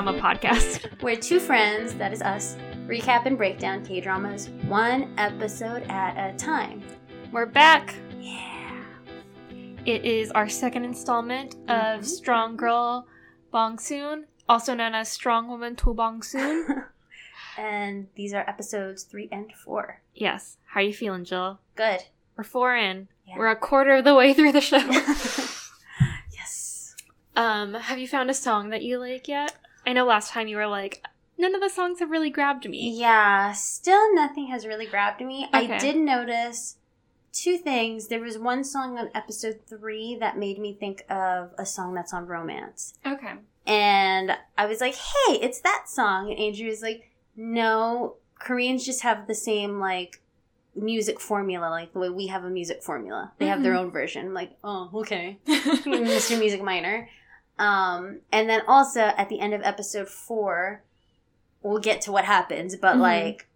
Drama Podcast. We're two friends, that is us, recap and break down K dramas one episode at a time. We're back. Yeah. It is our second installment Mhm. of Strong Girl Bong Soon, also known as Strong Woman Do Bong Soon. and these are episodes three and four. yes. How are you feeling, Jill? Good. We're four in. Yeah. We're a quarter of the way through the show. yes. um, have you found a song that you like yet? I know last time you were like, none of the songs have really grabbed me. Yeah, still nothing has really grabbed me. I did notice two things. There was one song on episode three that made me think of a song that's on romance. Okay. And I was like, hey, it's that song. And Andrew was like, no, Koreans just have the same, like, music formula, like the way we have a music formula. They have their Mhm. own version. I'm like, oh, okay. Mr. Music Minor. Um, and then also at the end of episode four, we'll get to what happens, but Mhm. like,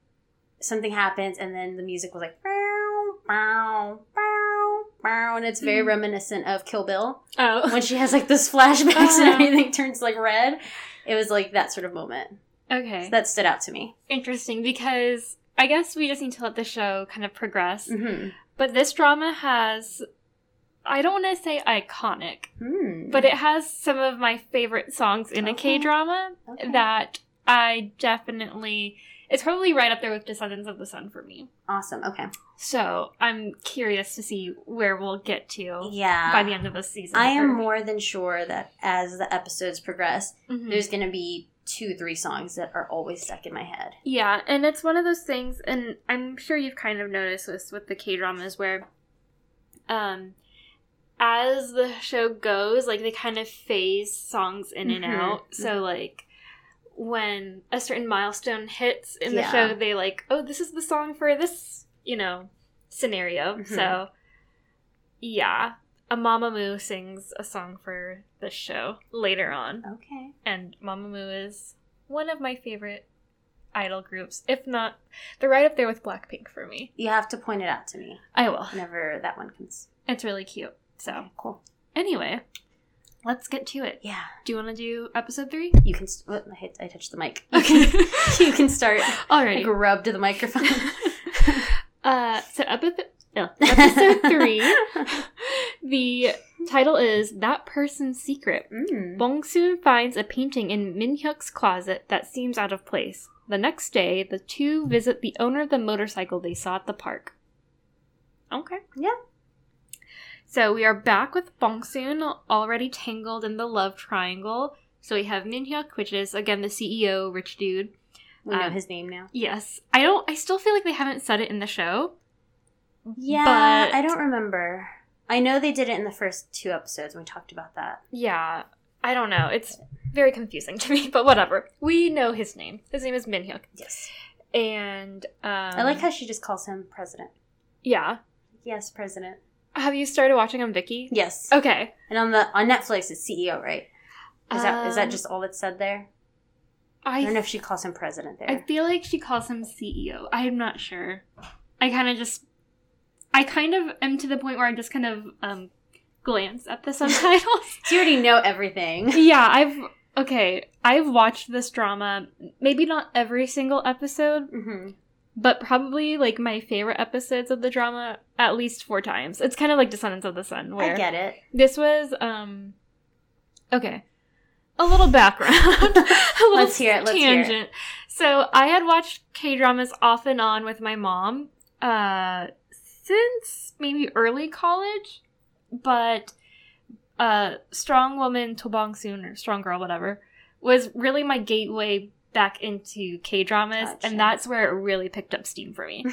something happens and then the music was like, bow, bow, bow, bow, and it's very Mhm. reminiscent of Kill Bill oh. when she has like those flashbacks and Uh-huh. everything turns like red. It was like that sort of moment. okay. So that stood out to me. interesting because I guess we just need to let the show kind of progress. Mm-hmm. But this drama has, I don't want to say iconic, Hmm. but it has some of my favorite songs in a Okay. K drama Okay. that I definitely, it's probably right up there with Descendants of the Sun for me. awesome. Okay. So I'm curious to see where we'll get to Yeah. by the end of the season. I am more than sure that as the episodes progress, Mhm. there's going to be two, three songs that are always stuck in my head. Yeah, and it's one of those things, and I'm sure you've kind of noticed this with the K dramas where, um, as the show goes, like they kind of phase songs in and Mhm, out. So like when a certain milestone hits in the Yeah. show, they like, oh, this is the song for this, you know, scenario. Mhm. So yeah, a Mamamoo sings a song for this show later on Okay. and Mamamoo is one of my favorite idol groups. If not, they're right up there with Blackpink for me. You have to point it out to me I will. Never that one comes. It's really cute. So, cool. anyway, let's get to it. Yeah. Do you want to do episode three? You can. St- oh, I, hit, I touched the mic. Okay. you can start. I Alrighty. rubbed the microphone. uh, so episode, no, episode three. the title is "That Person's Secret." Mm. Bongsoon finds a painting in Minhyuk's closet that seems out of place. The next day, the two visit the owner of the motorcycle they saw at the park. Okay. Yeah. So we are back with Bongsoon already tangled in the love triangle. So we have Minhyuk, which is again the CEO, rich dude. We know Um, his name now. Yes. I don't I still feel like they haven't said it in the show. Yeah, but- I don't remember. I know they did it in the first two episodes. and We talked about that. Yeah. I don't know. It's very confusing to me, but whatever. We know his name. His name is Minhyuk. Yes. And um I like how she just calls him president. Yeah. Yes, president. Have you started watching on Viki? Yes. Okay. And on the on Netflix, it's CEO, right? Is that is that Um, just all that's said there? I I don't know if she calls him president there. I feel like she calls him CEO. I'm not sure. I kind of just I kind of am to the point where I just kind of um glance at the subtitles. you already know everything. yeah, I've okay, I've watched this drama maybe not every single episode, hmm but probably like my favorite episodes of the drama at least 4 times. It's kind of like Descendants of the Sun where I get it. This was um okay. A little background. a little Let's hear it, let's hear it. tangent. So I had watched K dramas off and on with my mom uh since maybe early college, but uh Strong Woman Do Bong Soon or Strong Girl, whatever, was really my gateway back into K dramas, Gotcha. and that's where it really picked up steam for me.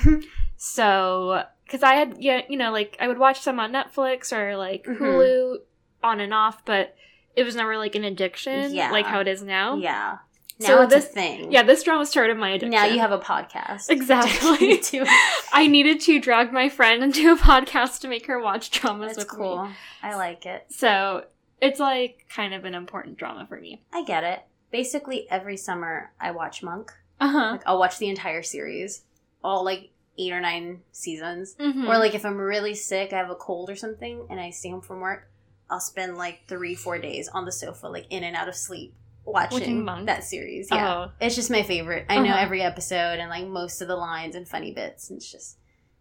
So, because I had, yeah, you know, like I would watch some on Netflix or like Mhm. Hulu on and off, but it was never like an addiction, Yeah. like how it is now. yeah. Now So it's this- a thing. Yeah, this drama started my addiction. Now you have a podcast. Exactly. Too. I needed to drag my friend into a podcast to make her watch dramas That's with cool. me. I like it. So it's like kind of an important drama for me. I get it. Basically, every summer I watch Monk. Uh huh. Like I'll watch the entire series, all like eight or nine seasons. Mm-hmm. Or like if I'm really sick, I have a cold or something, and I stay home from work, I'll spend like three, four days on the sofa, like in and out of sleep, watching, Watching Monk? that series. Yeah. Oh, It's just my favorite. I know Uh-huh. every episode and like most of the lines and funny bits. And it's just,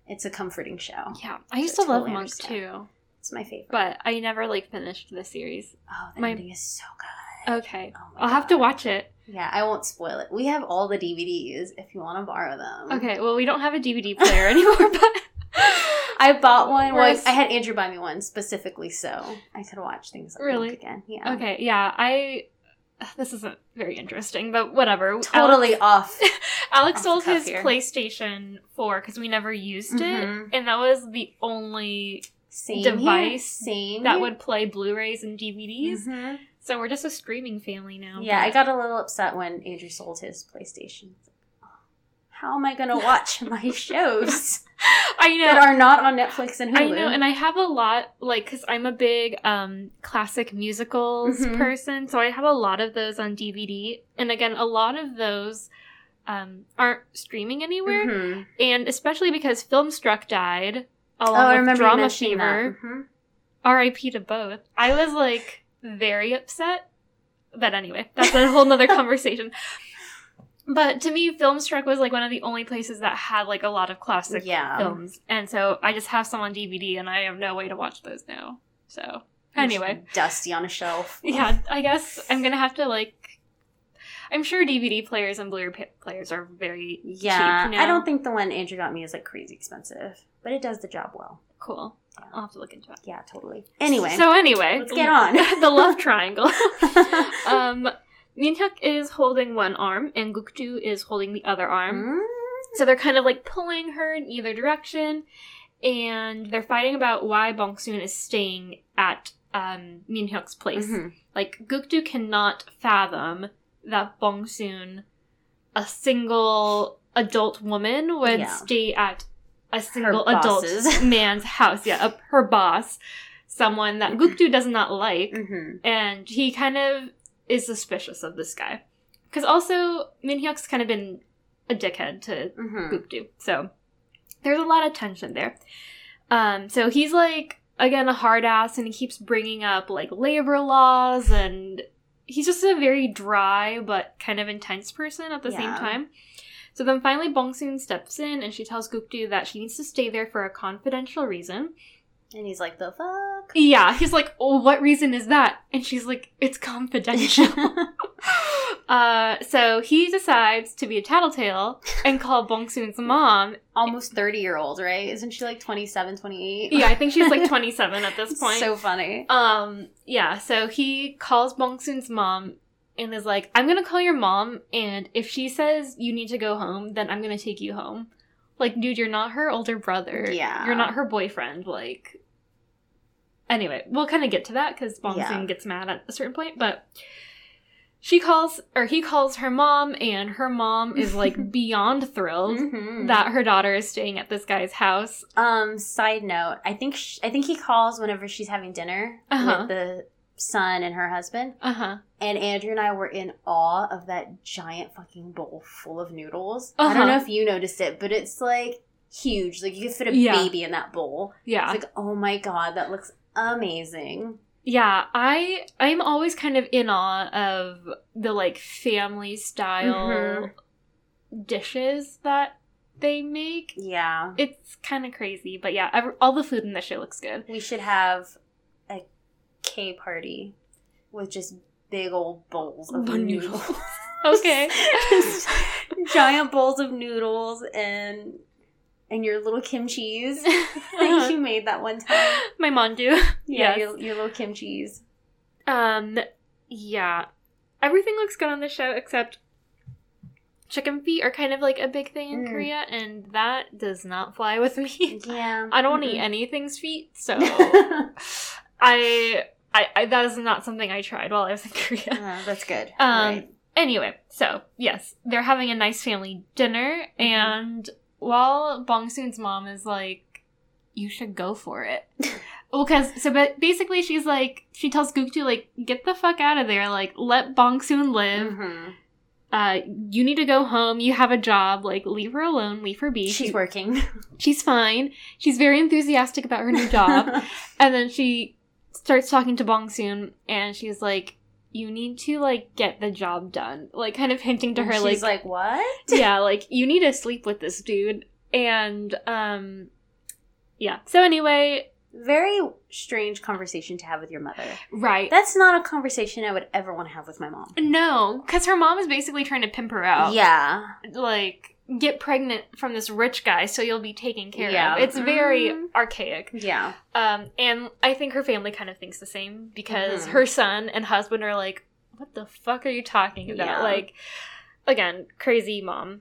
it's a comforting show. yeah. I used So to love Monk understand. too, It's my favorite. but I never like finished the series. oh, the my- ending is so good. Okay, Oh I'll have to watch it. Yeah, I won't spoil it. We have all the DVDs if you want to borrow them. Okay, well we don't have a DVD player anymore, but I bought one. Well, I had Andrew buy me one specifically so I could watch things like Really? Again. Yeah. Okay, yeah, I. This isn't very interesting, but whatever. Totally off. Alex off the sold his here. PlayStation 4 because we never used Mhm. it, and that was the only Same Device Here. Same. that here. would play Blu-rays and DVDs. Mhm. So we're just a streaming family now. Yeah, I got a little upset when Andrew sold his PlayStation. How am I going to watch my shows I know. that are not on Netflix and Hulu? I know, and I have a lot like because I'm a big um classic musicals Mhm. person, so I have a lot of those on DVD. And again, a lot of those um aren't streaming anywhere, Mhm. and especially because Filmstruck died Oh, along I with Drama Fever. Mhm. R.I.P. to both. I was like very upset, but anyway, that's a whole nother conversation. But to me, Filmstruck was like one of the only places that had like a lot of classic Yeah. films, and so I just have some on DVD, and I have no way to watch those now. So anyway, Dusty on a shelf. yeah, I guess I'm gonna have to like. I'm sure DVD players and Blu-ray players are very Yeah, cheap now. I don't think the one Andrew got me is like crazy expensive, but it does the job well. Cool. I'll have to look into it. Yeah, totally. Anyway, so anyway, let's get on. the love triangle. um, Minhyuk is holding one arm, and Gukju is holding the other arm. Mm, So they're kind of like pulling her in either direction, and they're fighting about why Bongsoon is staying at um, Minhyuk's place. mhm. Like Gukju cannot fathom that Bongsoon, a single adult woman, would Yeah. stay at a single adult man's house. Yeah, a, her boss, someone that Gukju does not like, Mhm. and he kind of is suspicious of this guy. Because also Minhyuk's kind of been a dickhead to Mhm. Gukju. So there's a lot of tension there. Um, so he's like again a hard ass, and he keeps bringing up like labor laws, and he's just a very dry but kind of intense person at the same time. So then finally Bongsoon steps in, and she tells Gukju that she needs to stay there for a confidential reason. And he's like, the fuck? Yeah, he's like, "Oh, what reason is that?" And she's like, "It's confidential." uh, so he decides to be a tattletale and call Bongsoon's mom Almost 30 year old, right? Isn't she like 27, 28? Yeah, I think she's like 27 at this point. So funny. um, yeah, so he calls Bongsoon's mom and is like, I'm gonna call your mom, and if she says you need to go home, then I'm gonna take you home. Like, dude, you're not her older brother. Yeah. You're not her boyfriend. Like, anyway, we'll kind of get to that because Bongsoon Yeah. gets mad at a certain point, but. She calls, or he calls her mom, and her mom is like beyond thrilled Mhm. that her daughter is staying at this guy's house. Um, side note, I think sh- I think he calls whenever she's having dinner Uh-huh. with the son and her husband. Uh huh. And Andrew and I were in awe of that giant fucking bowl full of noodles. I Uh-huh. don't know if you noticed it, but it's like huge. Like you could fit a Yeah. baby in that bowl. Yeah. It's like, oh my god, that looks amazing. Yeah, I I'm always kind of in awe of the like family style dishes that they make. Yeah. It's kind of crazy, but yeah, ev all the food in this show looks good. We should have K party with just big old bowls of noodles. noodles. Okay. Giant bowls of noodles and and your little kimchi's that you made that one time. My mandu. Yeah, Yes. your, your little kimchi's. Um, yeah, everything looks good on the show except chicken feet are kind of like a big thing in Mm. Korea, and that does not fly with me. Yeah. I don't want to eat Mm-mm. anything's feet, so I, I, I that is not something I tried while I was in Korea. Uh, that's good. Um, right. Anyway, so yes, they're having a nice family dinner, Mm-hmm. and while Bongsoon's mom is like, "You should go for it," because so but basically she's like, she tells Gukju like, "Get the fuck out of there! Like, let Bongsoon live. Mhm. Uh, you need to go home. You have a job. Like, leave her alone. Leave her be. She's She- working. she's fine. She's very enthusiastic about her new job." And then she starts talking to Bong Soon, and she's like, "You need to like get the job done," like kind of hinting to And her, she's like, like, what? yeah, like you need to sleep with this dude, and um, yeah. So anyway, Very strange conversation to have with your mother. right. That's not a conversation I would ever want to have with my mom. no, because her mom is basically trying to pimp her out. Yeah. like get pregnant from this rich guy so you'll be taken care Yeah. of. It's very Mhm. archaic. Yeah. Um, and I think her family kind of thinks the same because Mhm. her son and husband are like, "What the fuck are you talking about?" Yeah. Like, again, crazy mom.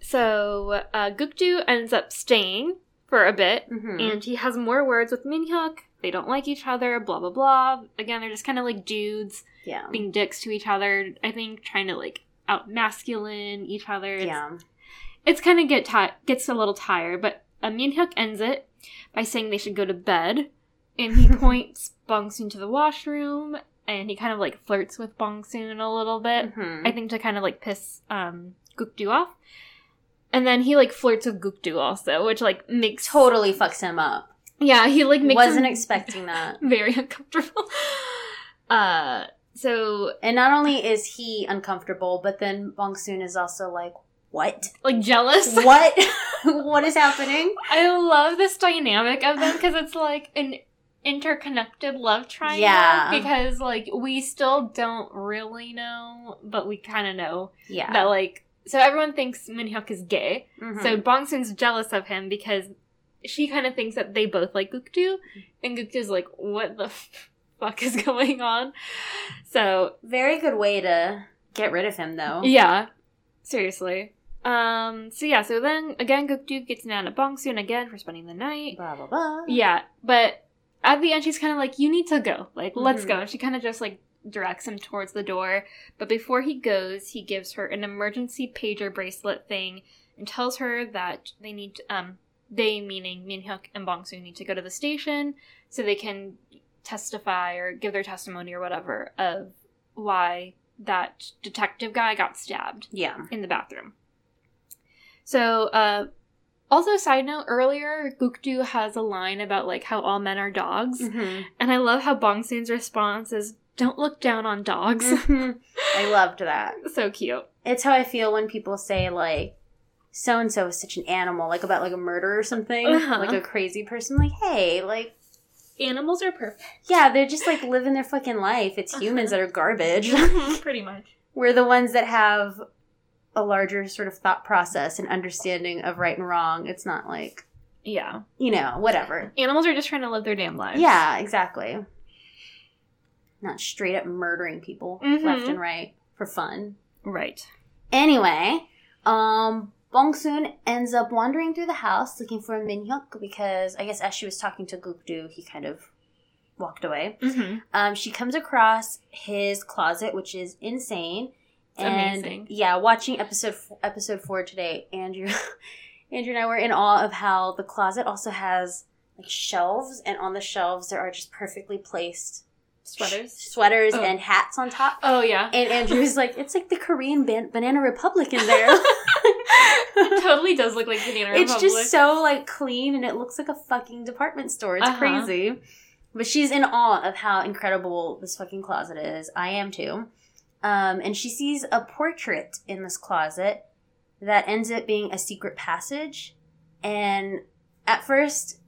So uh, Gukdu ends up staying for a bit, hmm and he has more words with Minhyuk. They don't like each other. Blah blah blah. Again, they're just kind of like dudes yeah. being dicks to each other. I think trying to like out masculine each other. It's, Yeah. it's kind of get ti- gets a little tired, but uh, Minhyuk ends it by saying they should go to bed, and he points Bong Soon to the washroom, and he kind of like flirts with Bongsoon a little bit. Mhm. I think to kind of like piss um, Gukdu off, and then he like flirts with Gukdu also, which like makes totally fucks him up. yeah he like makes Wasn't expecting that. very uncomfortable. Uh, so And not only is he uncomfortable, but then Bong Soon is also like, what? like jealous. What? what is happening? I love this dynamic of them because it's like an interconnected love triangle. Yeah. Because like we still don't really know, but we kind of know Yeah. that like so everyone thinks Minhyuk is gay. Mhm. So Bong Soon's jealous of him because she kind of thinks that they both like Gukdu, and Gukdu's like, what the fuck is going on? So very good way to get rid of him, though. yeah, seriously. Um. So yeah. So then again, Gukdu gets mad at Bong Soon again for spending the night. Blah blah blah. Yeah, but at the end, she's kind of like, "You need to go. Like, let's Mhm. go." And she kind of just like directs him towards the door. But before he goes, he gives her an emergency pager bracelet thing and tells her that they need to, um they meaning Minhyuk and Bong Soon need to go to the station so they can testify or give their testimony or whatever of why that detective guy got stabbed Yeah. in the bathroom. So, uh, also, side note, earlier, Gukdu has a line about, like, how all men are dogs. Mhm. And I love how Bong Soon's response is, don't look down on dogs. Mhm. I loved that. so cute. It's how I feel when people say like so and so is such an animal, like about like a murder or something, Uh-huh. like a crazy person. Like, hey, like Animals are perfect. yeah, they're just like living their fucking life. It's humans that are garbage. Pretty much. We're the ones that have a larger sort of thought process and understanding of right and wrong. It's not like Yeah. you know whatever. Animals are just trying to live their damn lives. Yeah, exactly. Not straight up murdering people Mhm. left and right for fun. Right. Anyway, um, Bong Soon ends up wandering through the house looking for Minhyuk because I guess as she was talking to Gukdu, he kind of walked away. Mm-hmm. Um, she comes across his closet, which is insane. And amazing. yeah, watching episode f- episode four today, Andrew, Andrew and I were in awe of how the closet also has like shelves, and on the shelves there are just perfectly placed Sweaters. sweaters Oh. and hats on top. Oh, yeah. And Andrew's like, it's like the Korean ban- Banana Republic in there. it totally does look like Banana it's Republic. just so like clean and it looks like a fucking department store. It's Uh-huh. crazy. But she's in awe of how incredible this fucking closet is. I am too. Um, and she sees a portrait in this closet that ends up being a secret passage. And at first,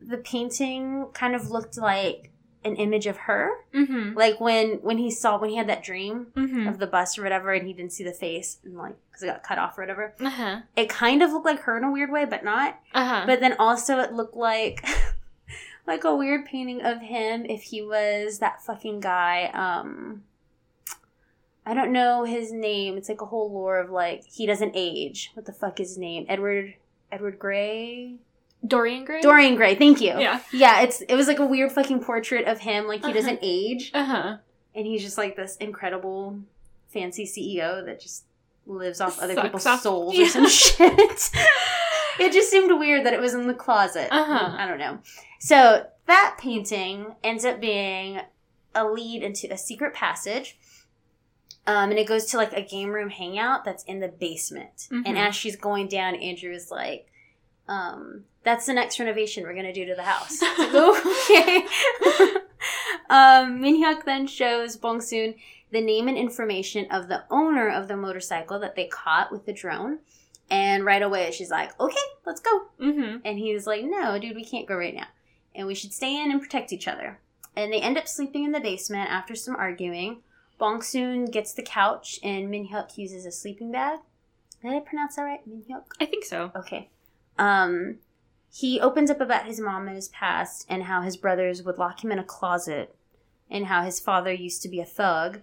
the painting kind of looked like an image of her. Mm-hmm. Like when when he saw when he had that dream Mm-hmm. of the bus or whatever, and he didn't see the face, and like because it got cut off or whatever. Uh-huh. It kind of looked like her in a weird way, but not. Uh-huh. But then also it looked like like a weird painting of him if he was that fucking guy. Um, I don't know his name. It's like a whole lore of like he doesn't age. What the fuck is his name? Edward Edward Gray. Dorian Gray? Dorian Gray. Thank you. Yeah. Yeah, it's it was like a weird fucking portrait of him, like he Uh-huh. doesn't age, Uh-huh. and he's just like this incredible, fancy CEO that just lives off other Sucks people's off- souls Yeah. or some shit. it just seemed weird that it was in the closet. Uh-huh. I don't know. So that painting ends up being a lead into a secret passage. Um, and it goes to like a game room hangout that's in the basement. Mhm. And as she's going down, Andrew is like, um, that's the next renovation we're gonna do to the house. Okay. um, Minhyuk then shows Bongsoon the name and information of the owner of the motorcycle that they caught with the drone. And right away, she's like, okay, let's go. Mm-hmm. And he's like, no, dude, we can't go right now. And we should stay in and protect each other. And they end up sleeping in the basement after some arguing. Bongsoon gets the couch, and Minhyuk uses a sleeping bag. Did I pronounce that right? Minhyuk? I think so. Okay. Um, he opens up about his mom and his past, and how his brothers would lock him in a closet, and how his father used to be a thug,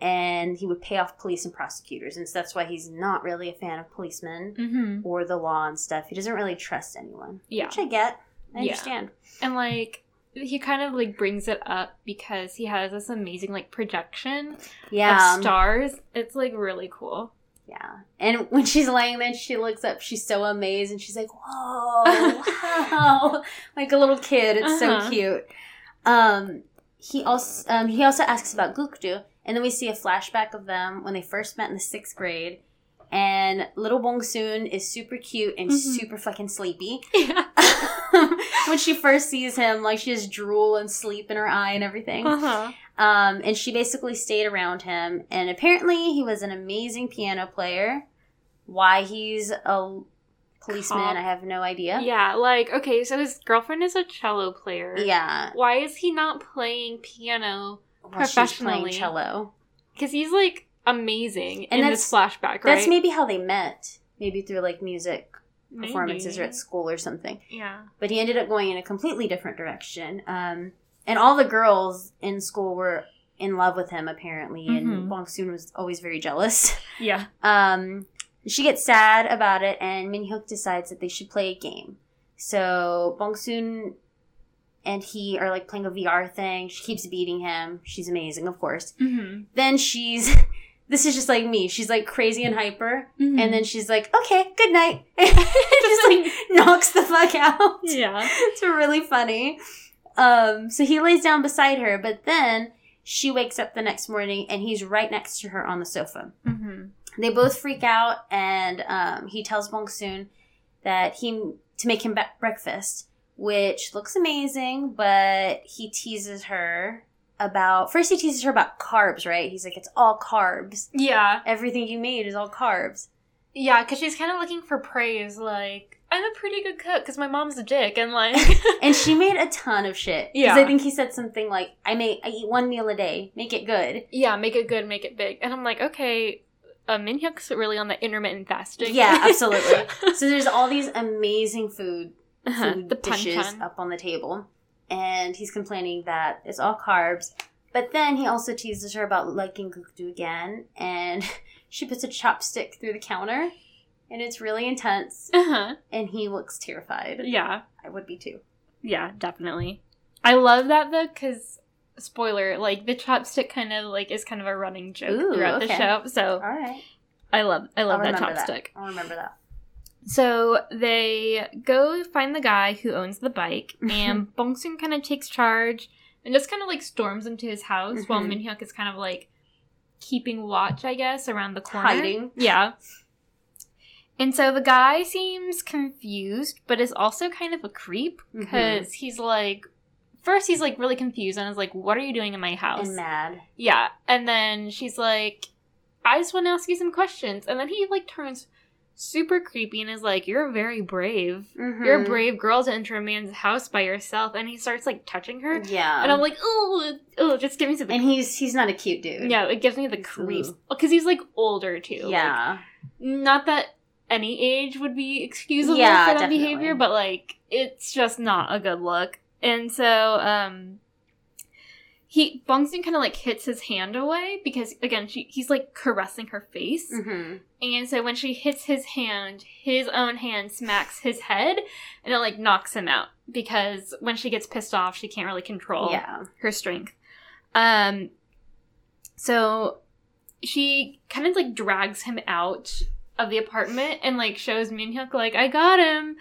and he would pay off police and prosecutors, and so that's why he's not really a fan of policemen Mm-hmm. or the law and stuff. He doesn't really trust anyone. Yeah. Which I get. I Yeah. understand. And like he kind of like brings it up because he has this amazing like projection Yeah. of stars. It's like really cool. Yeah. And when she's laying there, she looks up, she's so amazed, and she's like, whoa, wow. like a little kid. It's Uh-huh. so cute. Um, he also um, he also asks about Gukdu, and then we see a flashback of them when they first met in the sixth grade. And little Bong Soon is super cute and Mhm. super fucking sleepy. Yeah. When she first sees him, like she has drool and sleep in her eye and everything. Uh-huh. Um, and she basically stayed around him. And apparently, he was an amazing piano player. Why he's a policeman, Cop. I have no idea. Yeah, like okay, so his girlfriend is a cello player. Yeah. Why is he not playing piano? Playing Professionally. cello. Because he's like amazing And in this flashback, right? That's maybe how they met. Maybe through like music Maybe. performances or at school or something. Yeah. But he ended up going in a completely different direction. Um, and all the girls in school were in love with him apparently, Mhm. and Bong Soon was always very jealous. Yeah. Um, she gets sad about it, and Minhyuk decides that they should play a game. So Bong Soon and he are like playing a VR thing. She keeps beating him. She's amazing, of course. Mm-hmm. Then she's. This is just like me. She's like crazy and hyper, Mm-hmm. and then she's like, "Okay, good night." just like knocks the fuck out. yeah. it's really funny. Um, so he lays down beside her, but then she wakes up the next morning and he's right next to her on the sofa. Mm-hmm. They both freak out, and um, he tells Bong Soon that he to make him breakfast, which looks amazing. But he teases her about first. He teases her about carbs, right? He's like, "It's all carbs. Yeah. Everything you made is all carbs." Yeah, because she's kind of looking for praise. Like, I'm a pretty good cook because my mom's a dick, and like, And she made a ton of shit. Yeah. I think he said something like, "I make I eat one meal a day. Make it good." yeah, make it good, make it big. And I'm like, okay, uh, Minhyuk's really on the intermittent fasting. Yeah, absolutely. So there's all these amazing food Uh-huh, the dishes panchan. up on the table, and he's complaining that it's all carbs. But then he also teases her about liking gukdu again, and she puts a chopstick through the counter, and it's really intense. Uh-huh. And he looks terrified. Yeah, I would be too. yeah, definitely. I love that though, because spoiler, like the chopstick kind of like is kind of a running joke Ooh, throughout the show. So All right, I love, I love I'll that chopstick. I'll remember that. So they go find the guy who owns the bike, and Bongsoon kind of takes charge and just kind of like storms into his house while Mhm. Minhyuk is kind of like keeping watch, I guess, around the corner. Hiding. Yeah. And so the guy seems confused, but is also kind of a creep Mm-hmm. because he's like, first he's like really confused and is like, "What are you doing in my house?" And mad. Yeah. And then she's like, I just want to ask you some questions. And then he like turns super creepy and is like, You're very brave. You're a Mhm. brave girl to enter a man's house by yourself. And he starts like touching her. Yeah. And I'm like, Oh, oh, just give me the and he's he's not a cute dude. Yeah, it gives me the creeps. Because he's like older too. Like, Yeah. not that any age would be excusable Yeah, for that definitely. behavior, but like it's just not a good look. And so um he Bongsoon kind of like hits his hand away because again she he's like caressing her face. hmm And so when she hits his hand, his own hand smacks his head and it like knocks him out because when she gets pissed off, she can't really control Yeah. her strength. Um so she kind of like drags him out of the apartment and like shows Minhyuk like I got him.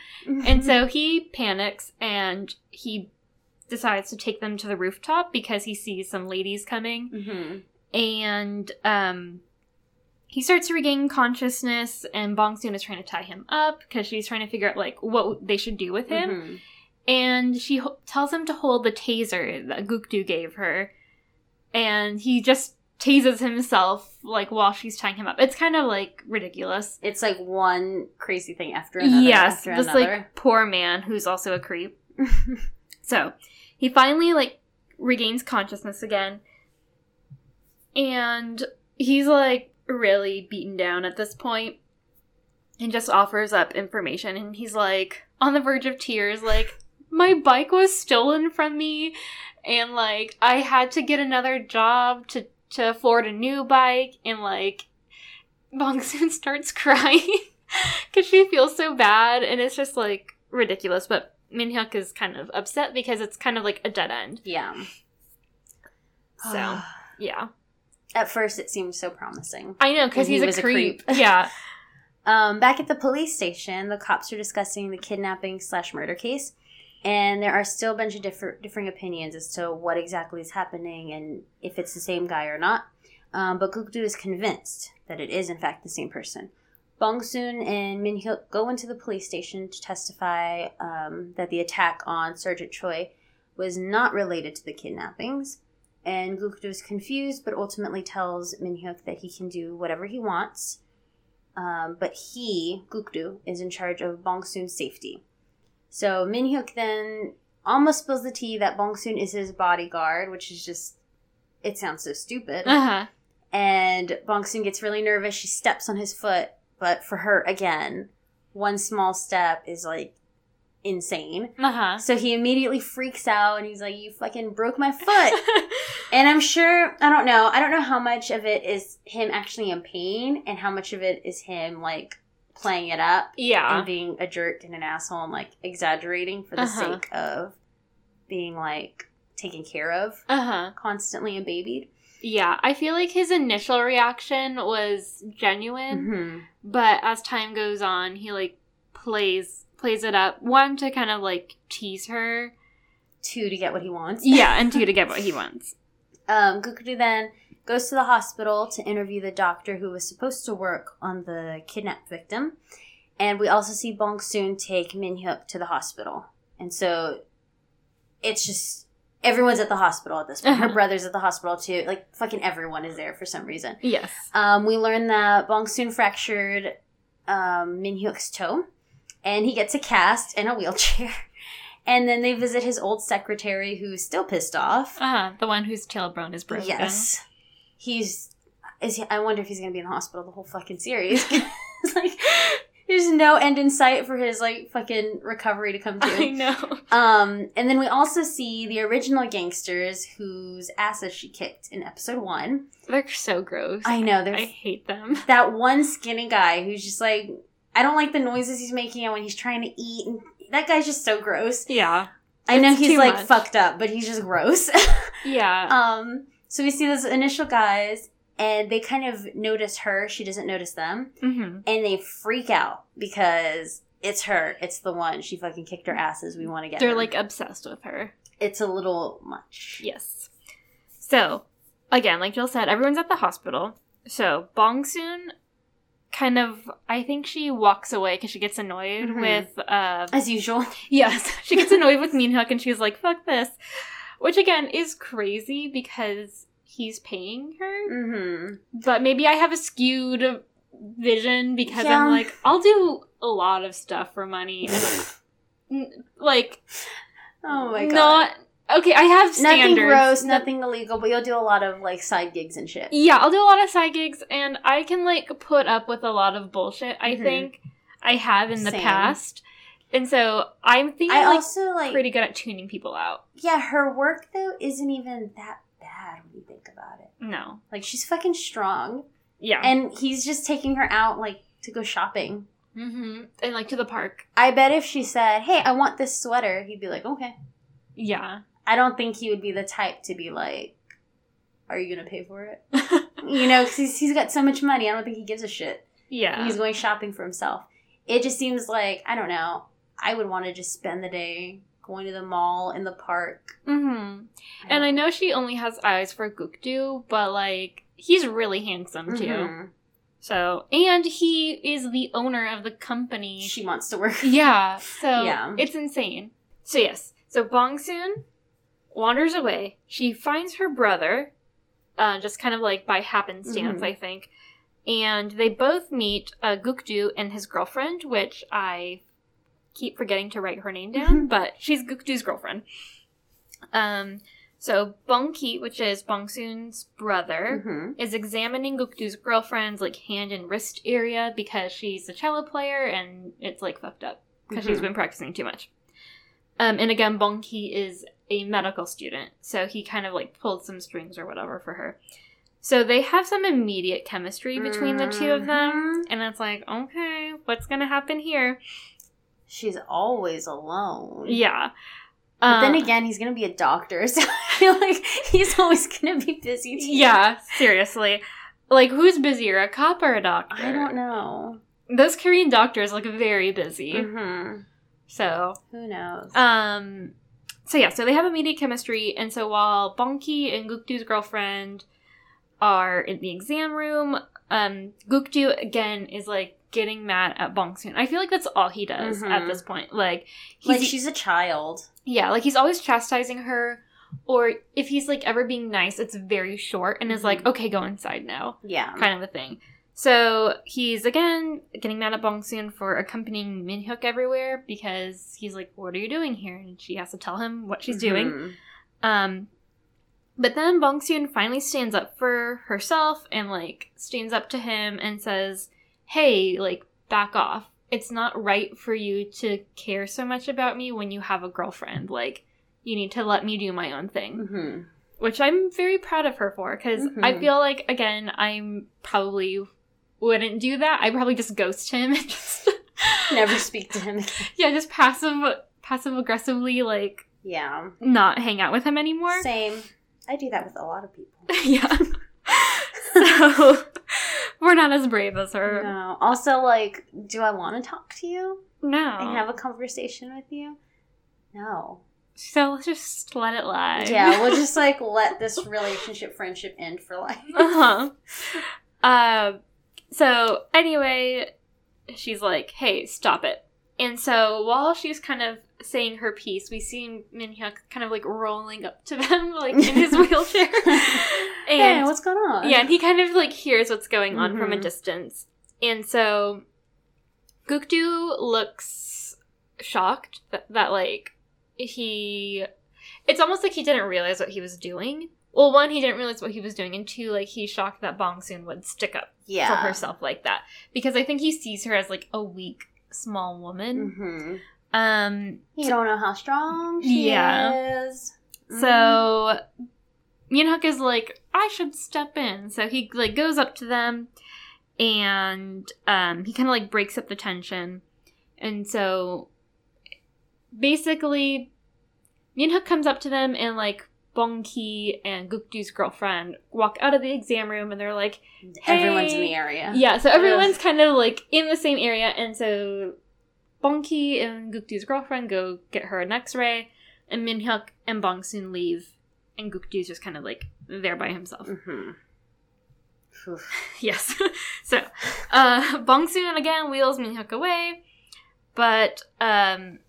And so he panics and he decides to take them to the rooftop because he sees some ladies coming hmm and um he starts to regain consciousness, and Bong Soon is trying to tie him up because she's trying to figure out like what they should do with him. Mhm. And she ho- tells him to hold the taser that Gukdu gave her, and he just tases himself like while she's tying him up. It's kind of like ridiculous. It's like one crazy thing after another. yes, after this another. like poor man who's also a creep. So he finally like regains consciousness again, and he's like really beaten down at this point, and just offers up information. And he's like on the verge of tears, like my bike was stolen from me, and like I had to get another job to to afford a new bike, and like Bong Soon starts crying because she feels so bad, and it's just like ridiculous, but. Min Hyuk is kind of upset because it's kind of like a dead end. yeah. So, yeah. At first, it seemed so promising. I know, because And he he's a was a creep. creep. yeah. Um, back at the police station, the cops are discussing the kidnapping slash murder case, and there are still a bunch of different differing opinions as to what exactly is happening and if it's the same guy or not. Um, but Gukdu is convinced that it is in fact the same person. Bong Soon and Min Hyuk go into the police station to testify um, that the attack on Sergeant Choi was not related to the kidnappings. And Gukdu is confused, but ultimately tells Min Hyuk that he can do whatever he wants. Um, but he, Gukdu, is in charge of Bong Soon's safety. So Min Hyuk then almost spills the tea that Bong Soon is his bodyguard, which is just, it sounds so stupid. Uh huh. And Bong Soon gets really nervous. She steps on his foot, but for her, again, one small step is like insane. Uh huh. So he immediately freaks out and he's like, You fucking broke my foot. and I'm sure, I don't know, I don't know how much of it is him actually in pain and how much of it is him like playing it up yeah. and being a jerk and an asshole and like exaggerating for the Uh-huh. sake of being like taken care of, Uh huh. constantly and babied. Yeah. I feel like his initial reaction was genuine, hmm but as time goes on, he like plays plays it up. One to kind of like tease her. Two to get what he wants. Yeah, and two to get what he wants. Um, Gukdu then goes to the hospital to interview the doctor who was supposed to work on the kidnapped victim. And we also see Bong Soon take Min Hyuk to the hospital. And so it's just everyone's at the hospital at this point. Her Uh-huh. brother's at the hospital too. Like fucking everyone is there for some reason. Yes. Um, we learn that Bong Soon fractured um, Min Hyuk's toe, and he gets a cast in a wheelchair. And then they visit his old secretary, who's still pissed off. Uh. The one whose tailbone is broken. Yes, he's. Is he, I wonder if he's gonna be in the hospital the whole fucking series. Like, there's no end in sight for his like fucking recovery to come to. I know. Um, and then we also see the original gangsters whose asses she kicked in episode one. They're so gross. I know I hate them. that one skinny guy who's just like I don't like the noises he's making and when he's trying to eat and that guy's just so gross. Yeah. I know he's like much. fucked up, but he's just gross. Yeah. um so we see those initial guys and they kind of notice her, she doesn't notice them, hmm and they freak out because it's her, it's the one. She fucking kicked her asses. We want to get They're her. like obsessed with her. it's a little much. Yes. So, again, like Jill said, everyone's at the hospital. So, Bong Soon kind of, I think she walks away because she gets annoyed Mhm. with, uh, As usual. yes, she gets annoyed with Min Hyuk and she's like, fuck this. Which, again, is crazy because he's paying her. Mm-hmm. But maybe I have a skewed vision because Yeah. I'm like, I'll do a lot of stuff for money. And, like, Oh my god. not. Okay, I have nothing gross, nothing illegal, but you'll do a lot of like side gigs and shit. Yeah, I'll do a lot of side gigs, and I can like put up with a lot of bullshit. I Mhm. think I have in the Same. past, and so I'm thinking I like also like pretty good at tuning people out. yeah, her work though isn't even that bad when you think about it. No, Like she's fucking strong, yeah, and he's just taking her out like to go shopping. mm-hmm. and like to the park. I bet if she said, "Hey, I want this sweater," he'd be like, "Okay." Yeah, I don't think he would be the type to be like, "Are you gonna pay for it?" You know, because he's, he's got so much money. I don't think he gives a shit. yeah, He's going shopping for himself. It just seems like I don't know. I would want to just spend the day going to the mall in the park. mm-hmm. And I know she only has eyes for Gukdu, but like he's really handsome too. Mhm. So, and he is the owner of the company. She wants to work. yeah, so Yeah. it's insane. So, yes, so Bong Soon wanders away. She finds her brother, uh, just kind of like by happenstance, Mhm. I think. And they both meet uh, Gukdu and his girlfriend, which I keep forgetting to write her name down, but she's Gukdu's girlfriend. Um, so Bong Ki, which is Bong Soon's brother, hmm is examining Gukdu's girlfriend's like hand and wrist area because she's a cello player and it's like fucked up because she's Mhm. been practicing too much. Um, and again, Bong Bonki is a medical student, so he kind of like pulled some strings or whatever for her. So they have some immediate chemistry between the two of them, Mhm. and it's like, okay, what's gonna happen here? She's always alone. Yeah. But then Uh, again, he's gonna be a doctor, so I feel like he's always gonna be busy. Too. yeah, seriously. Like, who's busier, a cop or a doctor? I don't know. Those Korean doctors look very busy. hmm So, Who knows? um, so yeah, so they have immediate chemistry, and so while Bonki and Gukdu's girlfriend are in the exam room, um, Gukdu again is like getting mad at Bongsoon. I feel like that's all he does at Mhm. this point. Like, he's like she's a child. yeah, like he's always chastising her, or if he's like ever being nice, it's very short and is like, Mhm. okay, go inside now Yeah. kind of a thing. So he's again getting mad at Bong Soon for accompanying Minhyuk everywhere because he's like, "What are you doing here?" And she has to tell him what she's doing. Mhm. Um, but then Bong Soon finally stands up for herself and like stands up to him and says, "Hey, like back off. It's not right for you to care so much about me when you have a girlfriend. Like you need to let me do my own thing." Mhm. which I'm very proud of her for because I Mhm. feel like again I'm probably wouldn't do that. I probably just ghost him and just Never speak to him again. yeah, just passive passive aggressively like Yeah. not hang out with him anymore. Same. I do that with a lot of people. yeah. so we're not as brave as her. No. Also, like, do I want to talk to you No. and have a conversation with you? No. so let's just let it lie. Yeah, we'll just like let this relationship, friendship end for life. uh-huh. Um, so anyway, she's like, "Hey, stop it!" And so while she's kind of saying her piece, we see Minhyuk kind of like rolling up to them, like in his wheelchair. hey, And what's going on? yeah, and he kind of like hears what's going on from a Mhm. distance, and so Gukdu looks shocked that, that like he. It's almost like he didn't realize what he was doing. Well, one, he didn't realize what he was doing, and two, like he's shocked that Bong Soon would stick up yeah. for herself like that because I think he sees her as like a weak, small woman. hmm Um, You don't know how strong she Yeah. is. so Minhyuk is like, I should step in. So he like goes up to them, and um, he kind of like breaks up the tension, and so basically, Minhyuk comes up to them and like. Bong Ki and Gukdu's girlfriend walk out of the exam room and they're like, Mhm. everyone's in the area. Yeah, so everyone's kind of like in the same area, and so Bonki and Gukdu's girlfriend go get her an X-ray, and Minhyuk and Bongsoon leave, and Gukdu's just kind of like there by himself. hmm yes. so uh, Bongsoon again wheels Minhyuk away, but um,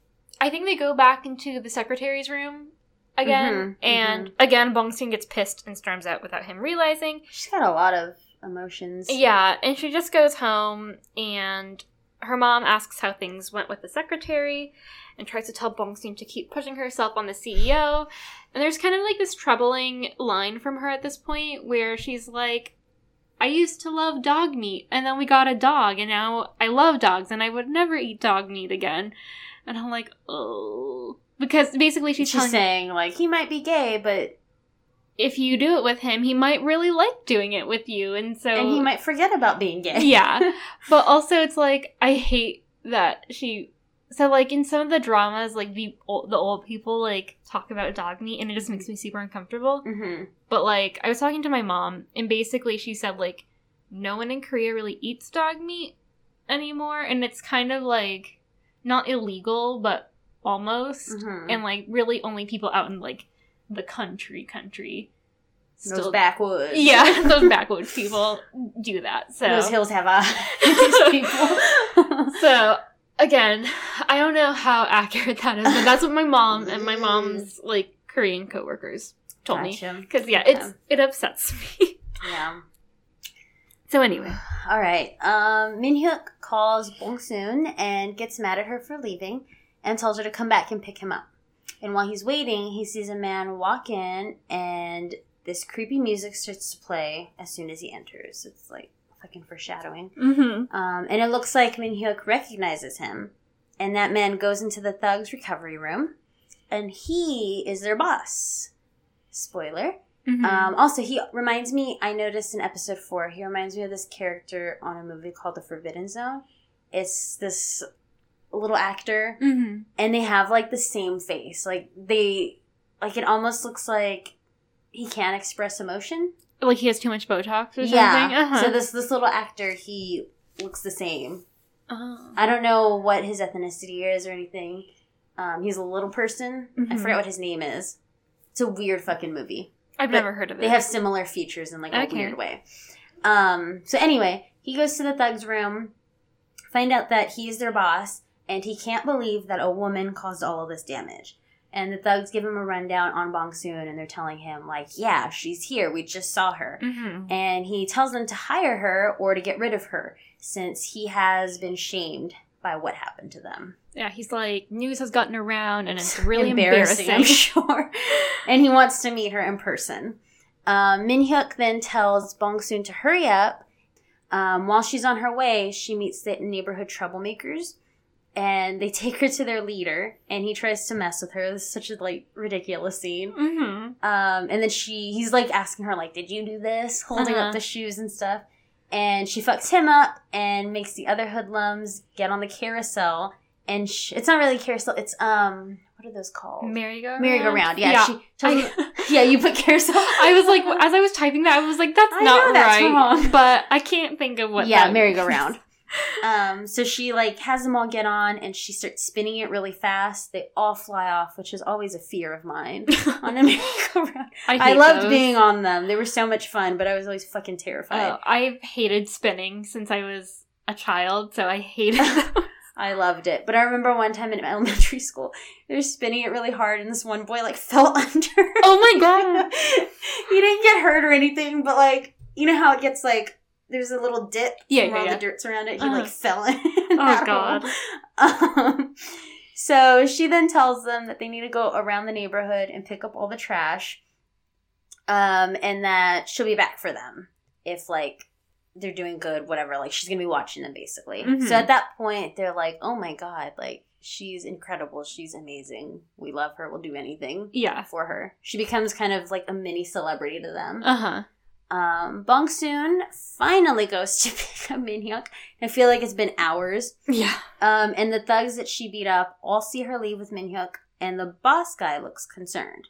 I think they go back into the secretary's room again, Mhm, and again Bongsoon gets pissed and storms out without him realizing. She's got a lot of emotions. Yeah, and she just goes home and her mom asks how things went with the secretary and tries to tell Bongsoon to keep pushing herself on the CEO. And there's kind of like this troubling line from her at this point where she's like, I used to love dog meat and then we got a dog and now I love dogs and I would never eat dog meat again. And I'm like, oh. Because basically she's, She's, saying like he might be gay, but if you do it with him, he might really like doing it with you. And so and he might forget about being gay. Yeah. But also, it's like I hate that she. So like in some of the dramas, like the old, the old people like talk about dog meat, and it just makes me super uncomfortable. hmm But like I was talking to my mom, and basically she said like no one in Korea really eats dog meat anymore, and it's kind of like not illegal, but almost, hmm and like really only people out in like the country country Those still backwoods. yeah, those backwoods people do that. So Those hills have eyes. These people. So again, I don't know how accurate that is, but that's what my mom and my mom's like Korean coworkers told me. Because yeah, it's it upsets me. Yeah. so anyway, All right. Um, Minhyuk calls Bong Soon and gets mad at her for leaving and tells her to come back and pick him up. And while he's waiting, he sees a man walk in and this creepy music starts to play as soon as he enters. It's like fucking foreshadowing. mm-hmm. Um, and it looks like Minhyuk recognizes him. And that man goes into the thug's recovery room and he is their boss. Spoiler. Mm-hmm. Um, also, he reminds me. I noticed in episode four, he reminds me of this character on a movie called The Forbidden Zone. It's this little actor, mm-hmm. and they have like the same face. Like they, like it almost looks like he can't express emotion. like he has too much Botox or something. Yeah. Uh-huh. So this this little actor, he looks the same. Oh. I don't know what his ethnicity is or anything. Um, he's a little person. I Mhm. forget what his name is. It's a weird fucking movie. I've but never heard of it. They have similar features in like a Okay. weird way. Um, so anyway, he goes to the thug's room, find out that he's their boss, and he can't believe that a woman caused all of this damage. And the thugs give him a rundown on Bong Soon, and they're telling him like, "Yeah, she's here. We just saw her." Mm-hmm. And he tells them to hire her or to get rid of her, since he has been shamed by what happened to them. Yeah, he's like news has gotten around and it's really embarrassing, I'm sure. and he wants to meet her in person. Um, Min Hyuk then tells Bong Soon to hurry up. Um, while she's on her way, she meets the neighborhood troublemakers, and they take her to their leader, and he tries to mess with her. This is such a like ridiculous scene. mm-hmm. Um, and then she, he's like asking her like, "Did you do this?" Holding Uh-huh. up the shoes and stuff. And she fucks him up and makes the other hoodlums get on the carousel. And sh- it's not really carousel. It's um, what are those called? Merry-go-round. Merry-go-round. Yeah, she tells him- I, yeah. You put carousel. I was like, as I was typing that, I was like, that's I not know that's right. wrong. But I can't think of what. yeah, merry-go-round. Um, so she like has them all get on, and she starts spinning it really fast. They all fly off, which is always a fear of mine on a merry-go-round. I, I loved those. being on them. They were so much fun, but I was always fucking terrified. Oh, I've hated spinning since I was a child, so I hated them. I loved it. But I remember one time in elementary school, they were spinning it really hard, and this one boy like fell under. oh my god. he didn't get hurt or anything, but like you know how it gets like there's a little dip Yeah, from yeah, all yeah. the dirt's around it. He Uh-huh. like fell in. Oh god. Um, so she then tells them that they need to go around the neighborhood and pick up all the trash, um, and that she'll be back for them if like they're doing good, whatever. Like she's gonna be watching them basically. Mhm. So at that point, they're like, "Oh my god, like she's incredible. She's amazing. We love her. We'll do anything." Yeah. For her, she becomes kind of like a mini celebrity to them. Uh huh. Um, Bong Soon finally goes to pick up Minhyuk. I feel like it's been hours. Yeah. Um, and the thugs that she beat up all see her leave with Minhyuk, and the boss guy looks concerned.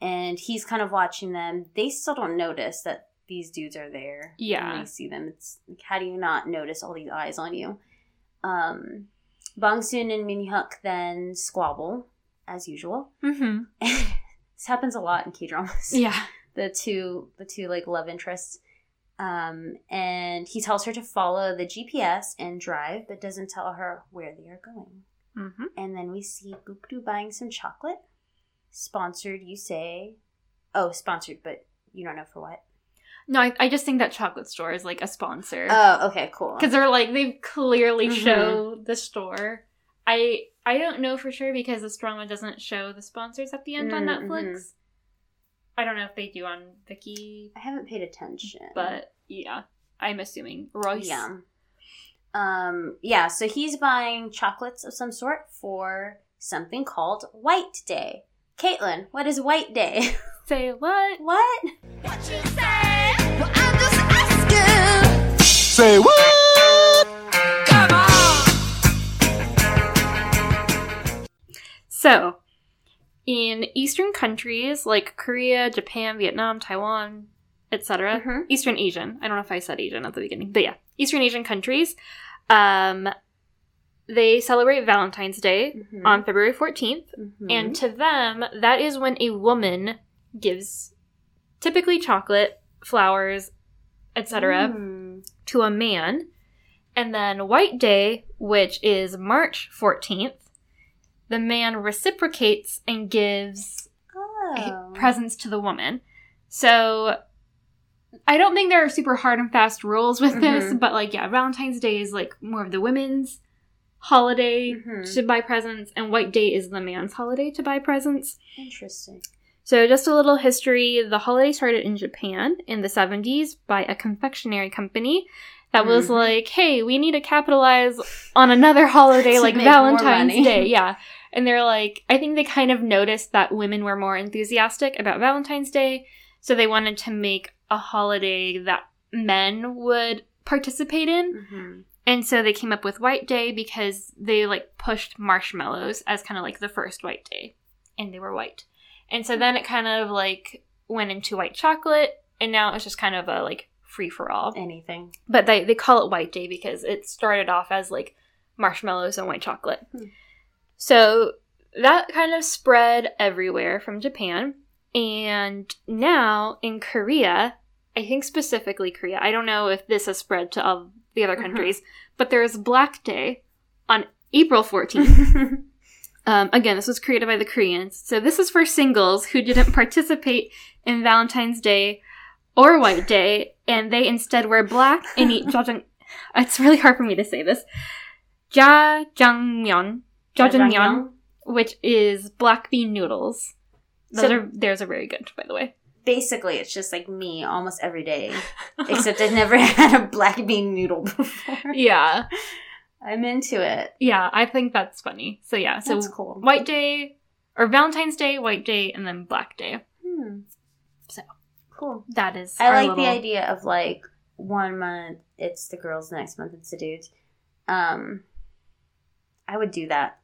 And he's kind of watching them. They still don't notice that these dudes are there. Yeah. When they see them. It's like, how do you not notice all these eyes on you? Um, Bong Soon and Minhyuk then squabble, as usual. Mm-hmm. this happens a lot in K dramas Yeah. The two the two like love interests um and he tells her to follow the gps and drive but doesn't tell her where they are going Mm-hmm. and then we see Gukdu buying some chocolate sponsored you say oh sponsored but you don't know for what No, I, I just think that chocolate store is like a sponsor. oh okay cool because they're like they clearly Mhm. show the store. I I don't know for sure because the Strongman doesn't show the sponsors at the end on Mm, Netflix. I don't know if they do on Viki, i haven't paid attention but yeah, I'm assuming Royce. yeah um yeah so he's buying chocolates of some sort for something called white day caitlin what is white day Say what? what What you say? Well, I'm just asking. Say what? Come on. So, in Eastern countries like Korea, Japan, Vietnam, Taiwan, etc., Mhm. Eastern Asian. I don't know if I said Asian at the beginning, but yeah, Eastern Asian countries. Um, they celebrate Valentine's Day Mhm. on February 14th, Mhm. and to them, that is when a woman gives typically chocolate, flowers, etc., Mm. to a man. And then White Day, which is March 14th, the man reciprocates and gives Oh. presents to the woman. So I don't think there are super hard and fast rules with this, Mhm. but like yeah, Valentine's Day is like more of the women's holiday Mhm. to buy presents, and White Day is the man's holiday to buy presents. Interesting. So, just a little history the holiday started in Japan in the 70s by a confectionery company that was Mhm. like, hey, we need to capitalize on another holiday like Valentine's. Day. Yeah. And they're like, I think they kind of noticed that women were more enthusiastic about Valentine's Day. So, they wanted to make a holiday that men would participate in. hmm And so they came up with White Day because they like pushed marshmallows as kind of like the first White Day, and they were white. And so then it kind of like went into white chocolate, and now it's just kind of a like free for all. Anything. But they they call it White Day because it started off as like marshmallows and white chocolate. Hmm. So that kind of spread everywhere from Japan, and now in Korea, I think specifically Korea. I don't know if this has spread to all the other Mhm. countries, but there's Black Day on April 14th. um, again, this was created by the Koreans. So this is for singles who didn't participate in Valentine's Day or White Day, and they instead wear black and eat jajang. It's really hard for me to say this. Jajangmyeon. Jajangmyeon, which is black bean noodles. Those So- are theirs are very good, by the way. Basically, it's just like me almost every day, except I've never had a black bean noodle before. yeah, I'm into it. yeah, I think that's funny. So yeah, so That's cool. White Day or Valentine's Day, White Day, and then Black Day. Hmm. So. cool. That is. I like the idea of like one month it's the girls, next month it's the dudes. Um, I would do that,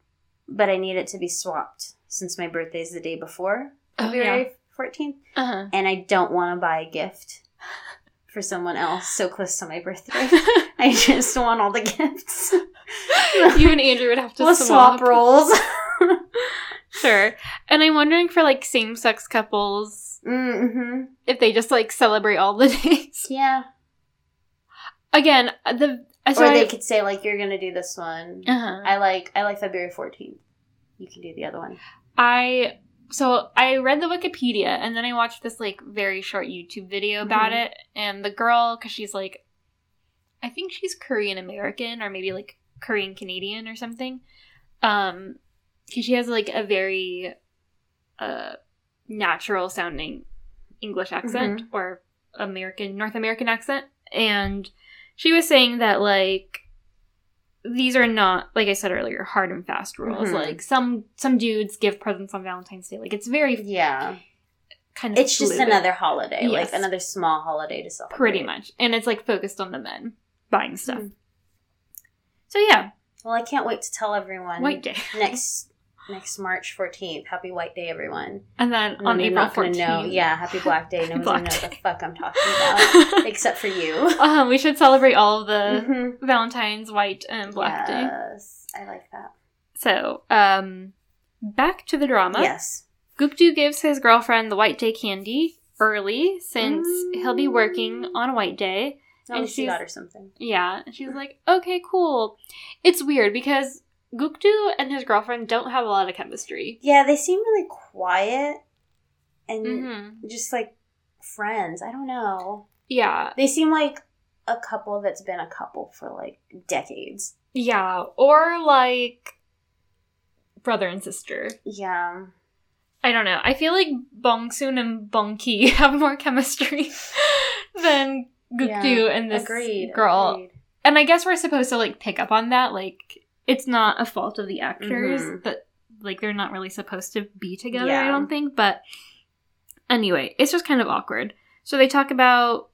but I need it to be swapped since my birthday is the day before Oh, February fourteenth, Uh-huh. and I don't want to buy a gift for someone else so close to my birthday. I just want all the gifts. you and Andrew would have to we'll swap. swap roles. Sure. And I'm wondering for like same sex couples mm-hmm. if they just like celebrate all the days. Yeah. Again, the so or I- they could say like you're gonna do this one. uh-huh. I like I like February fourteenth. You can do the other one. I so I read the Wikipedia and then I watched this like very short YouTube video about Mhm. it and the girl cuz she's like I think she's Korean American or maybe like Korean Canadian or something. Um cuz she has like a very uh natural sounding English accent or American North American accent and she was saying that like these are not like I said earlier hard and fast rules. Mhm. Like some some dudes give presents on Valentine's Day. Like it's very Yeah. kind of It's just another holiday, Yes. like another small holiday to celebrate. pretty much, and it's like focused on the men buying stuff. Hmm. So yeah, Well, I can't wait to tell everyone White Day, next next March fourteenth. Happy White Day, everyone. and then And on they're April not gonna fourteenth, know. Yeah, Happy Black Day. No one's gonna know what the fuck I'm talking about, except for you. uh, we should celebrate all of the Mhm. Valentine's, White, and Black Day. yes, I like that. So, um, back to the drama. Yes. Gukdu gives his girlfriend the White Day candy early since he'll be working on White Day. At And she got her something. Yeah, and she's like, okay, cool. It's weird because Gukdu and his girlfriend don't have a lot of chemistry. Yeah, they seem really quiet and hmm just like friends. I don't know. Yeah, They seem like a couple that's been a couple for like decades. yeah, or like brother and sister. Yeah. I don't know. I feel like Bongsoon and Bongki have more chemistry than Gukdu Yeah, and this agreed. girl. agreed. And I guess we're supposed to like pick up on that. Like, it's not a fault of the actors Mhm. that like they're not really supposed to be together. Yeah. I don't think. But anyway, it's just kind of awkward. So they talk about.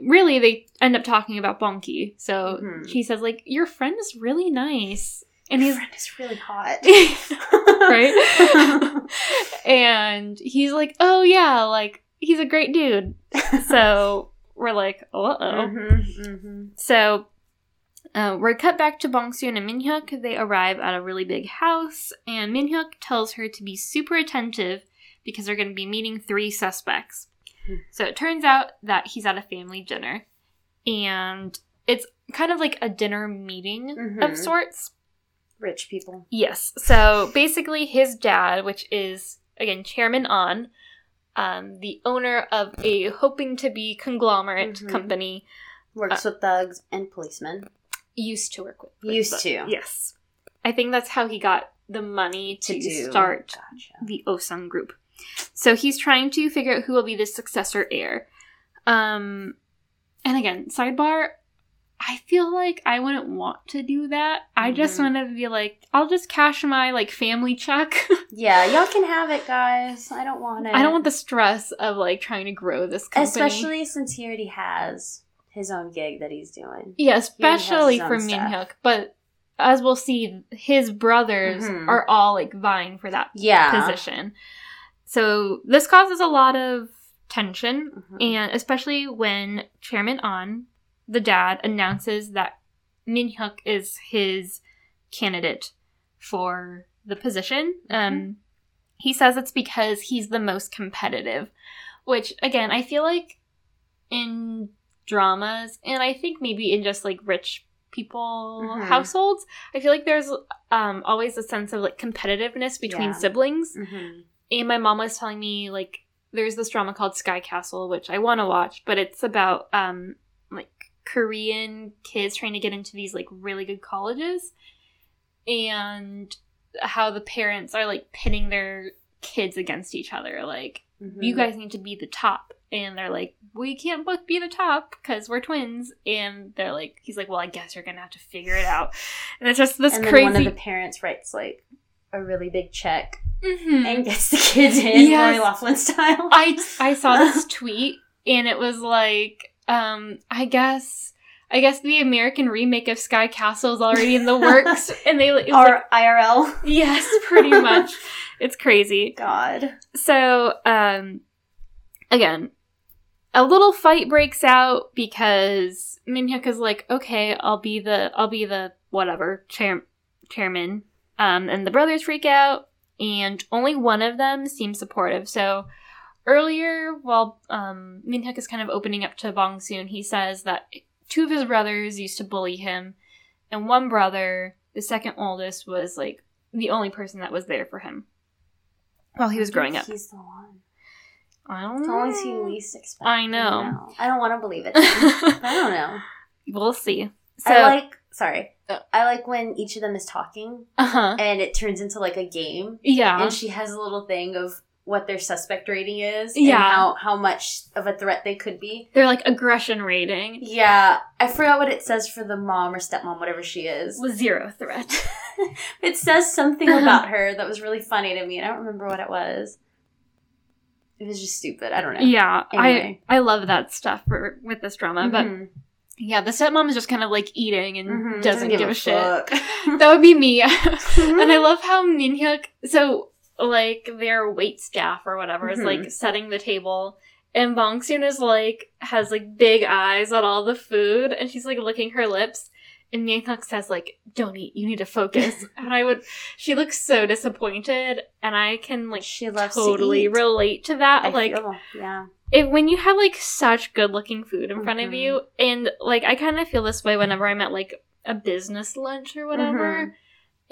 Really, they end up talking about Bongki. So Mhm. she says, like, your friend is really nice. And Your he's friend is really hot. right? and he's like, "Oh yeah, like he's a great dude." So we're like, "Uh oh." hmm hmm So uh, we're cut back to Bongsoon and Minhyuk. They arrive at a really big house, and Minhyuk tells her to be super attentive because they're going to be meeting three suspects. Hmm. So it turns out that he's at a family dinner, and it's kind of like a dinner meeting of Mhm. sorts. Rich people. Yes. So basically, his dad, which is again Chairman Ahn, um, the owner of a hoping to be conglomerate Mhm. company, Works with thugs and policemen. Used to work with. with Used the- to. Yes. I think that's how he got the money to, To start Gotcha. the Osung group. So he's trying to figure out who will be the successor heir. Um, and again, sidebar. I feel like I wouldn't want to do that. I just Mhm. want to be like, I'll just cash my like family check. Yeah, y'all can have it, guys. I don't want it. I don't want the stress of like trying to grow this company. Especially since he already has his own gig that he's doing. yeah, especially for. Minhyuk. But as we'll see, his brothers Mhm. are all like vying for that Yeah. position. So this causes a lot of tension, Mhm. and especially when Chairman Ahn, the dad, announces that Minhyuk is his candidate for the position. Um, he says it's because he's the most competitive, which again I feel like in dramas, and I think maybe in just like rich people Mhm. households, I feel like there's um, always a sense of like competitiveness between Yeah. siblings. Mhm. And my mom was telling me like there's this drama called Sky Castle, which I want to watch, but it's about um like Korean kids trying to get into these like really good colleges and how the parents are like pitting their kids against each other like Mhm. you guys need to be the top and they're like we can't both be the top because we're twins and they're like he's like well i guess you're gonna have to figure it out and it's just this and crazy one of the parents writes like a really big check Mhm. and gets the kids in Yes. Lori Loughlin style. I I saw this tweet and it was like, um, I guess I guess the American remake of Sky Castle is already in the works, and they it was like, IRL. yes, pretty much. It's crazy. God. So, um, again, a little fight breaks out because Minhyuk is like, okay, I'll be the I'll be the whatever chair, chairman, um, and the brothers freak out, and only one of them seems supportive. So earlier, while um, Minhyuk is kind of opening up to Bong Soon, he says that two of his brothers used to bully him, and one brother, the second oldest, was like the only person that was there for him while he was growing up. He's the one. I don't It's know. always who you least expect. I know. I don't want to believe it. I don't know. we'll see. So, I like. Sorry. Uh. I like when each of them is talking uh huh. and it turns into like a game, Yeah. and she has a little thing of what their suspect rating is, Yeah. and how how much of a threat they could be. They're like aggression rating Yeah, I forgot what it says for the mom or stepmom, whatever she is. was zero threat. it says something about her that was really funny to me. I don't remember what it was. It was just stupid. I don't know. yeah, Anyway. I I love that stuff for with this drama, but Mhm. yeah, the stepmom is just kind of like eating and Mhm. doesn't, give, a, shit. That would be me. and I love how Minhyuk. So like their wait staff or whatever is like setting the table. And Bong Soon is like has like big eyes on all the food, and she's like licking her lips. And Minhyuk says like, "Don't eat. You need to focus." and I would. She looks so disappointed, and I can like she loves totally to relate to that. I like, feel, yeah. if when you have like such good looking food in front of Mhm. you, and like I kind of feel this way whenever I'm at like a business lunch or whatever, Mhm.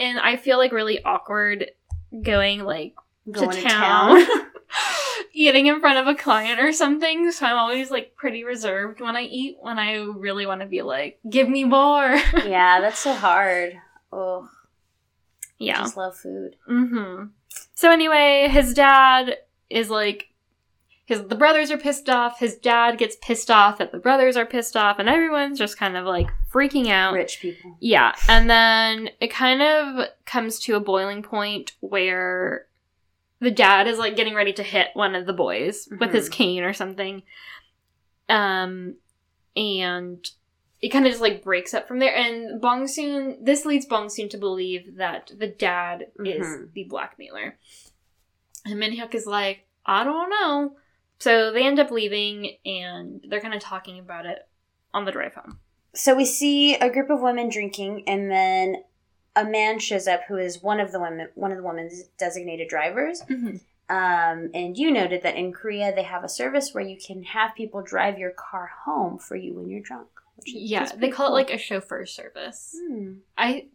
and I feel like really awkward going like Going to to town, town. eating in front of a client or something. So I'm always like pretty reserved when I eat when I really want to be like, give me more. yeah, that's so hard. Oh, I yeah. just love food. Mm-hmm. So anyway, his dad is like his the brothers are pissed off, his dad gets pissed off that the brothers are pissed off, and everyone's just kind of like freaking out. Rich people. Yeah. And then it kind of comes to a boiling point where the dad is like getting ready to hit one of the boys with his Mhm. cane or something. Um and it kind of just like breaks up from there and Bong Soon this leads Bong Soon to believe that the dad is Mhm. the blackmailer. And Minhyuk is like, I don't know. So they end up leaving and they're kind of talking about it on the drive home. So we see a group of women drinking, and then a man shows up who is one of the women, one of the women's designated drivers. Mm-hmm. Um, and you noted that in Korea they have a service where you can have people drive your car home for you when you're drunk. Yeah, they call cool. it like a chauffeur service. Hmm. I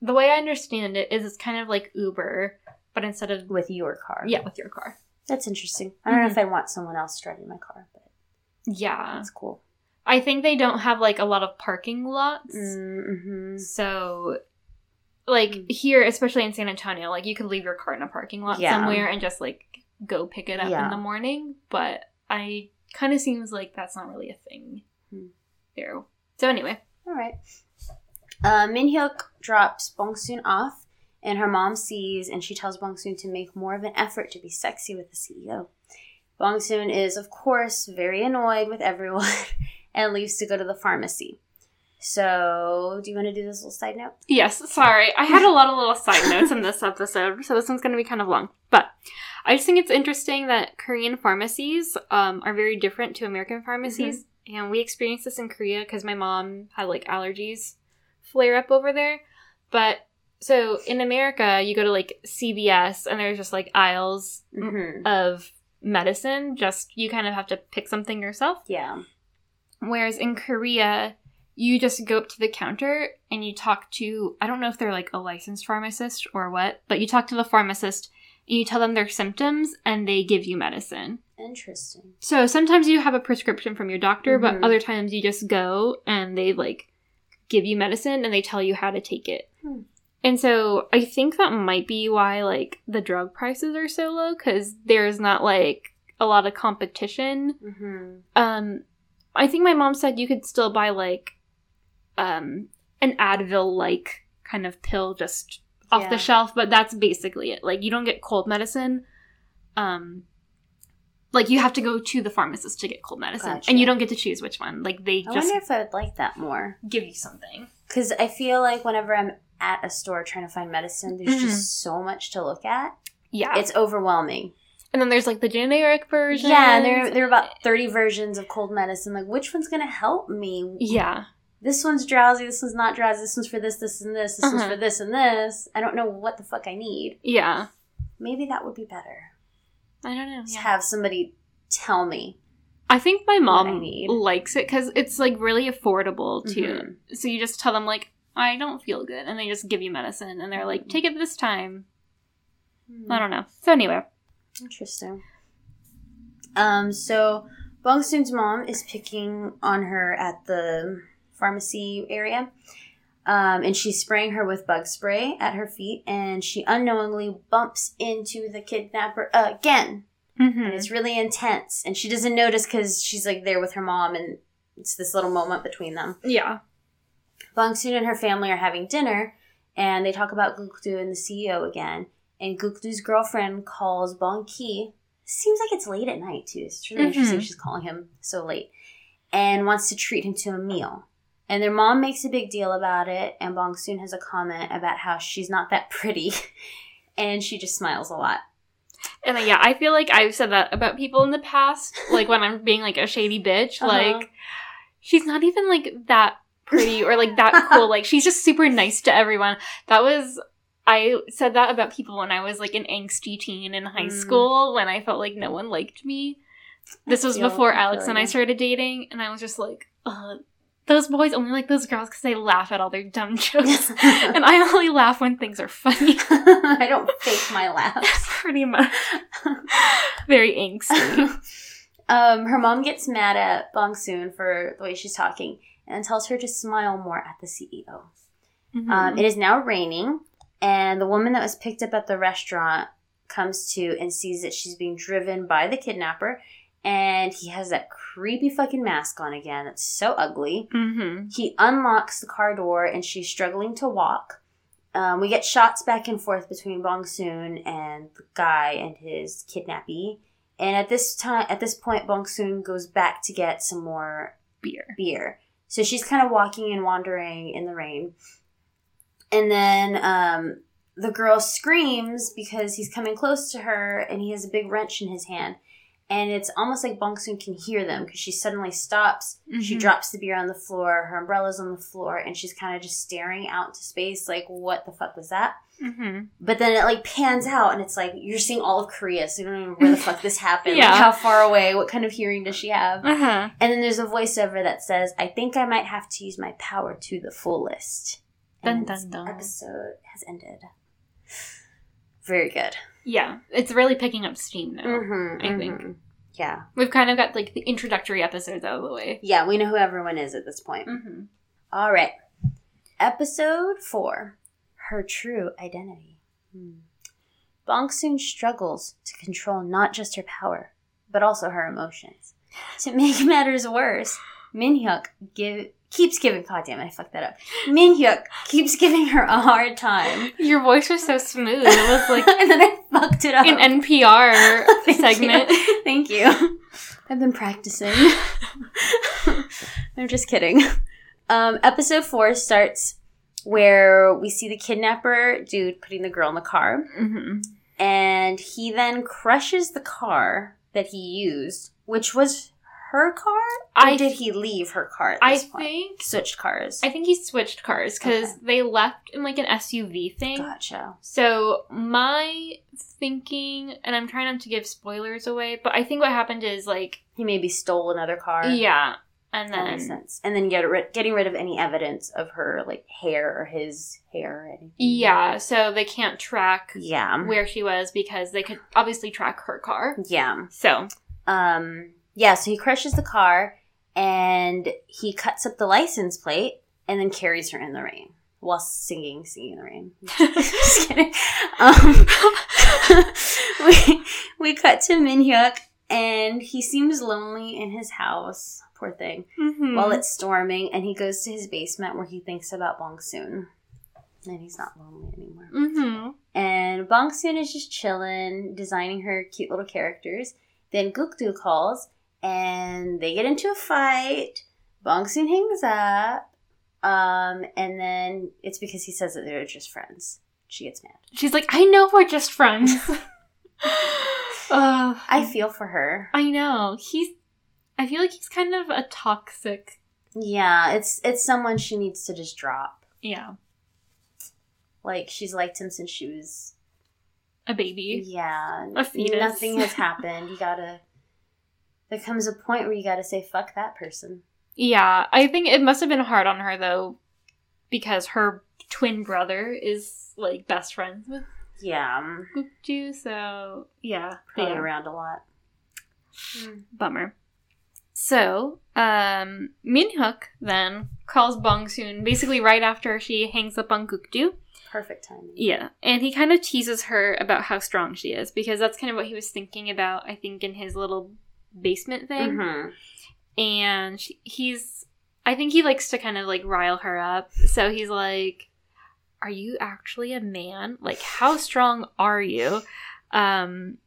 the way I understand it is it's kind of like Uber, but instead of with your car. yeah, with your car. that's interesting. I don't know Mhm. if I want someone else driving my car, but Yeah. that's cool. I think they don't have like a lot of parking lots. Mm-hmm. So like Mm. here, especially in San Antonio, like you could leave your car in a parking lot Yeah. somewhere and just like go pick it up Yeah. in the morning, but I kind of seems like that's not really a thing Hmm. there. So anyway, All right. Uh, Min Hyuk drops Bong Soon off, and her mom sees, and she tells Bong Soon to make more of an effort to be sexy with the CEO. Bong Soon is, of course, very annoyed with everyone and leaves to go to the pharmacy. So, do you want to do this little side note? Yes, sorry. I had a lot of little side notes in this episode, so this one's going to be kind of long. But I just think it's interesting that Korean pharmacies um, are very different to American pharmacies. And we experienced this in Korea because my mom had like allergies flare up over there. But so in America, you go to like CVS and there's just like aisles Mm-hmm. of medicine. Just you kind of have to pick something yourself. Yeah. Whereas in Korea, you just go up to the counter and you talk to, I don't know if they're like a licensed pharmacist or what, but you talk to the pharmacist and you tell them their symptoms and they give you medicine. Interesting. So sometimes you have a prescription from your doctor, Mhm. but other times you just go and they like give you medicine and they tell you how to take it. Hmm. And so I think that might be why like the drug prices are so low cuz there's not like a lot of competition Mm-hmm. um i think my mom said you could still buy like um an advil like kind of pill just off Yeah. the shelf but that's basically it like you don't get cold medicine um like you have to go to the pharmacist to get cold medicine Gotcha. and you don't get to choose which one like they I just wonder if I would like that more. give you something Because I feel like whenever I'm at a store trying to find medicine, there's Mhm. just so much to look at. yeah It's overwhelming. and then there's like the generic version Yeah, and there there are about thirty versions of cold medicine. Like, which one's gonna help me? yeah This one's drowsy. This one's not drowsy. This one's for this, this, and this. This one's Uh-huh. for this and this. I don't know what the fuck I need. yeah Maybe that would be better. i don't know Just yeah. have somebody tell me. I think my mom likes it because it's like really affordable too. Mhm. So you just tell them like, I don't feel good, and they just give you medicine, and they're like, take it this time. I don't know. So anyway, Interesting. Um, so Bong Soon's mom is picking on her at the pharmacy area. Um, and she's spraying her with bug spray at her feet, and she unknowingly bumps into the kidnapper again. mm-hmm. And it's really intense, and she doesn't notice because she's like there with her mom, and it's this little moment between them. yeah, Bong Soon and her family are having dinner, and they talk about Gukdu and the CEO again. And Gukdu's girlfriend calls Bong Ki. Seems like it's late at night too. It's really Mhm. interesting she's calling him so late, and wants to treat him to a meal. And their mom makes a big deal about it, and Bong Soon has a comment about how she's not that pretty, and she just smiles a lot. and like, yeah, I feel like I've said that about people in the past, like when I'm being like a shady bitch, Uh-huh. like she's not even like that pretty or like that cool. like she's just super nice to everyone. That was. I said that about people when I was like an angsty teen in high Mm. school when I felt like no one liked me. This was feel- before Alex and I started dating, and I was just like, uh, those boys only like those girls because they laugh at all their dumb jokes. and I only laugh when things are funny. I don't fake my laughs. Pretty much. Very angsty. um, her mom gets mad at Bong Soon for the way she's talking and tells her to smile more at the CEO. Mm-hmm. Um, it is now raining, and the woman that was picked up at the restaurant comes to and sees that she's being driven by the kidnapper, and he has that creepy fucking mask on again. It's so ugly. mm-hmm. He unlocks the car door, and she's struggling to walk. Um, we get shots back and forth between Bong Soon and the guy and his kidnappee. And at this time, at this point, Bong Soon goes back to get some more Beer. beer. So she's kind of walking and wandering in the rain. And then um, the girl screams because he's coming close to her and he has a big wrench in his hand. And it's almost like Bong Soon can hear them because she suddenly stops. She Mhm. drops the beer on the floor, her umbrella's on the floor, and she's kind of just staring out into space like, what the fuck was that? Mm-hmm. But then it like pans out and it's like you're seeing all of Korea, so you don't know where the fuck this happened. Yeah. Like how far away, what kind of hearing does she have? Uh huh. And then there's a voiceover that says, I think I might have to use my power to the fullest. And Dun, dun, dun. episode has ended. Very good. Yeah, it's really picking up steam now. Mm-hmm, I think. Yeah. We've kind of got like the introductory episodes out of the way. Yeah, we know who everyone is at this point. Mm-hmm. All right. Episode four Her True Identity. Hmm. Bong Soon struggles to control not just her power, but also her emotions. To make matters worse, Min Hyuk give, keeps giving. God damn it, I fucked that up. Min Hyuk keeps giving her a hard time. Your voice was so smooth. It was like and then I fucked it up. an NPR Thank segment. You. Thank you. I've been practicing. I'm just kidding. Um, episode four starts where we see the kidnapper dude putting the girl in the car, hmm and he then crushes the car that he used, which was her car. Or I- did he leave her car I point? think Switched cars. I think he switched cars because Okay. they left in like an SUV thing. gotcha. So my thinking, and I'm trying not to give spoilers away, but I think what happened is like, He maybe stole another car. yeah, and That makes then sense. And then get rid- getting rid of any evidence of her like hair or his hair or anything. yeah, so they can't track Yeah. where she was because they could obviously track her car. Yeah. So Um yeah, so he crushes the car and he cuts up the license plate and then carries her in the rain while singing Singing in the Rain. Just kidding. Um, we, we cut to Min Hyuk and he seems lonely in his house. Poor thing. Mhm. While it's storming and he goes to his basement where he thinks about Bong Soon. And he's not lonely anymore. Mhm. And Bong Soon is just chilling, designing her cute little characters. Then Gukdu calls, and they get into a fight. Bong Soon hangs up, um, and then it's because he says that they're just friends. She gets mad. she's like, I know we're just friends. uh, I feel for her. I know he's. I feel like he's kind of a toxic. Yeah, it's it's someone she needs to just drop. Yeah, Like she's liked him since she was a baby. yeah. A fetus. Nothing has happened. You gotta. There comes a point where you gotta say fuck that person. Yeah, I think it must have been hard on her though, because her twin brother is like best friends with Yeah, Gukdu. So yeah, probably yeah. around a lot. bummer. So, um, Minhyuk then calls Bong Soon basically right after she hangs up on Gukdu. Perfect timing. Yeah, and he kind of teases her about how strong she is because that's kind of what he was thinking about. I think in his little basement thing, hmm and she, he's, I think he likes to kind of like rile her up. So he's like, "Are you actually a man? Like, how strong are you?" Um,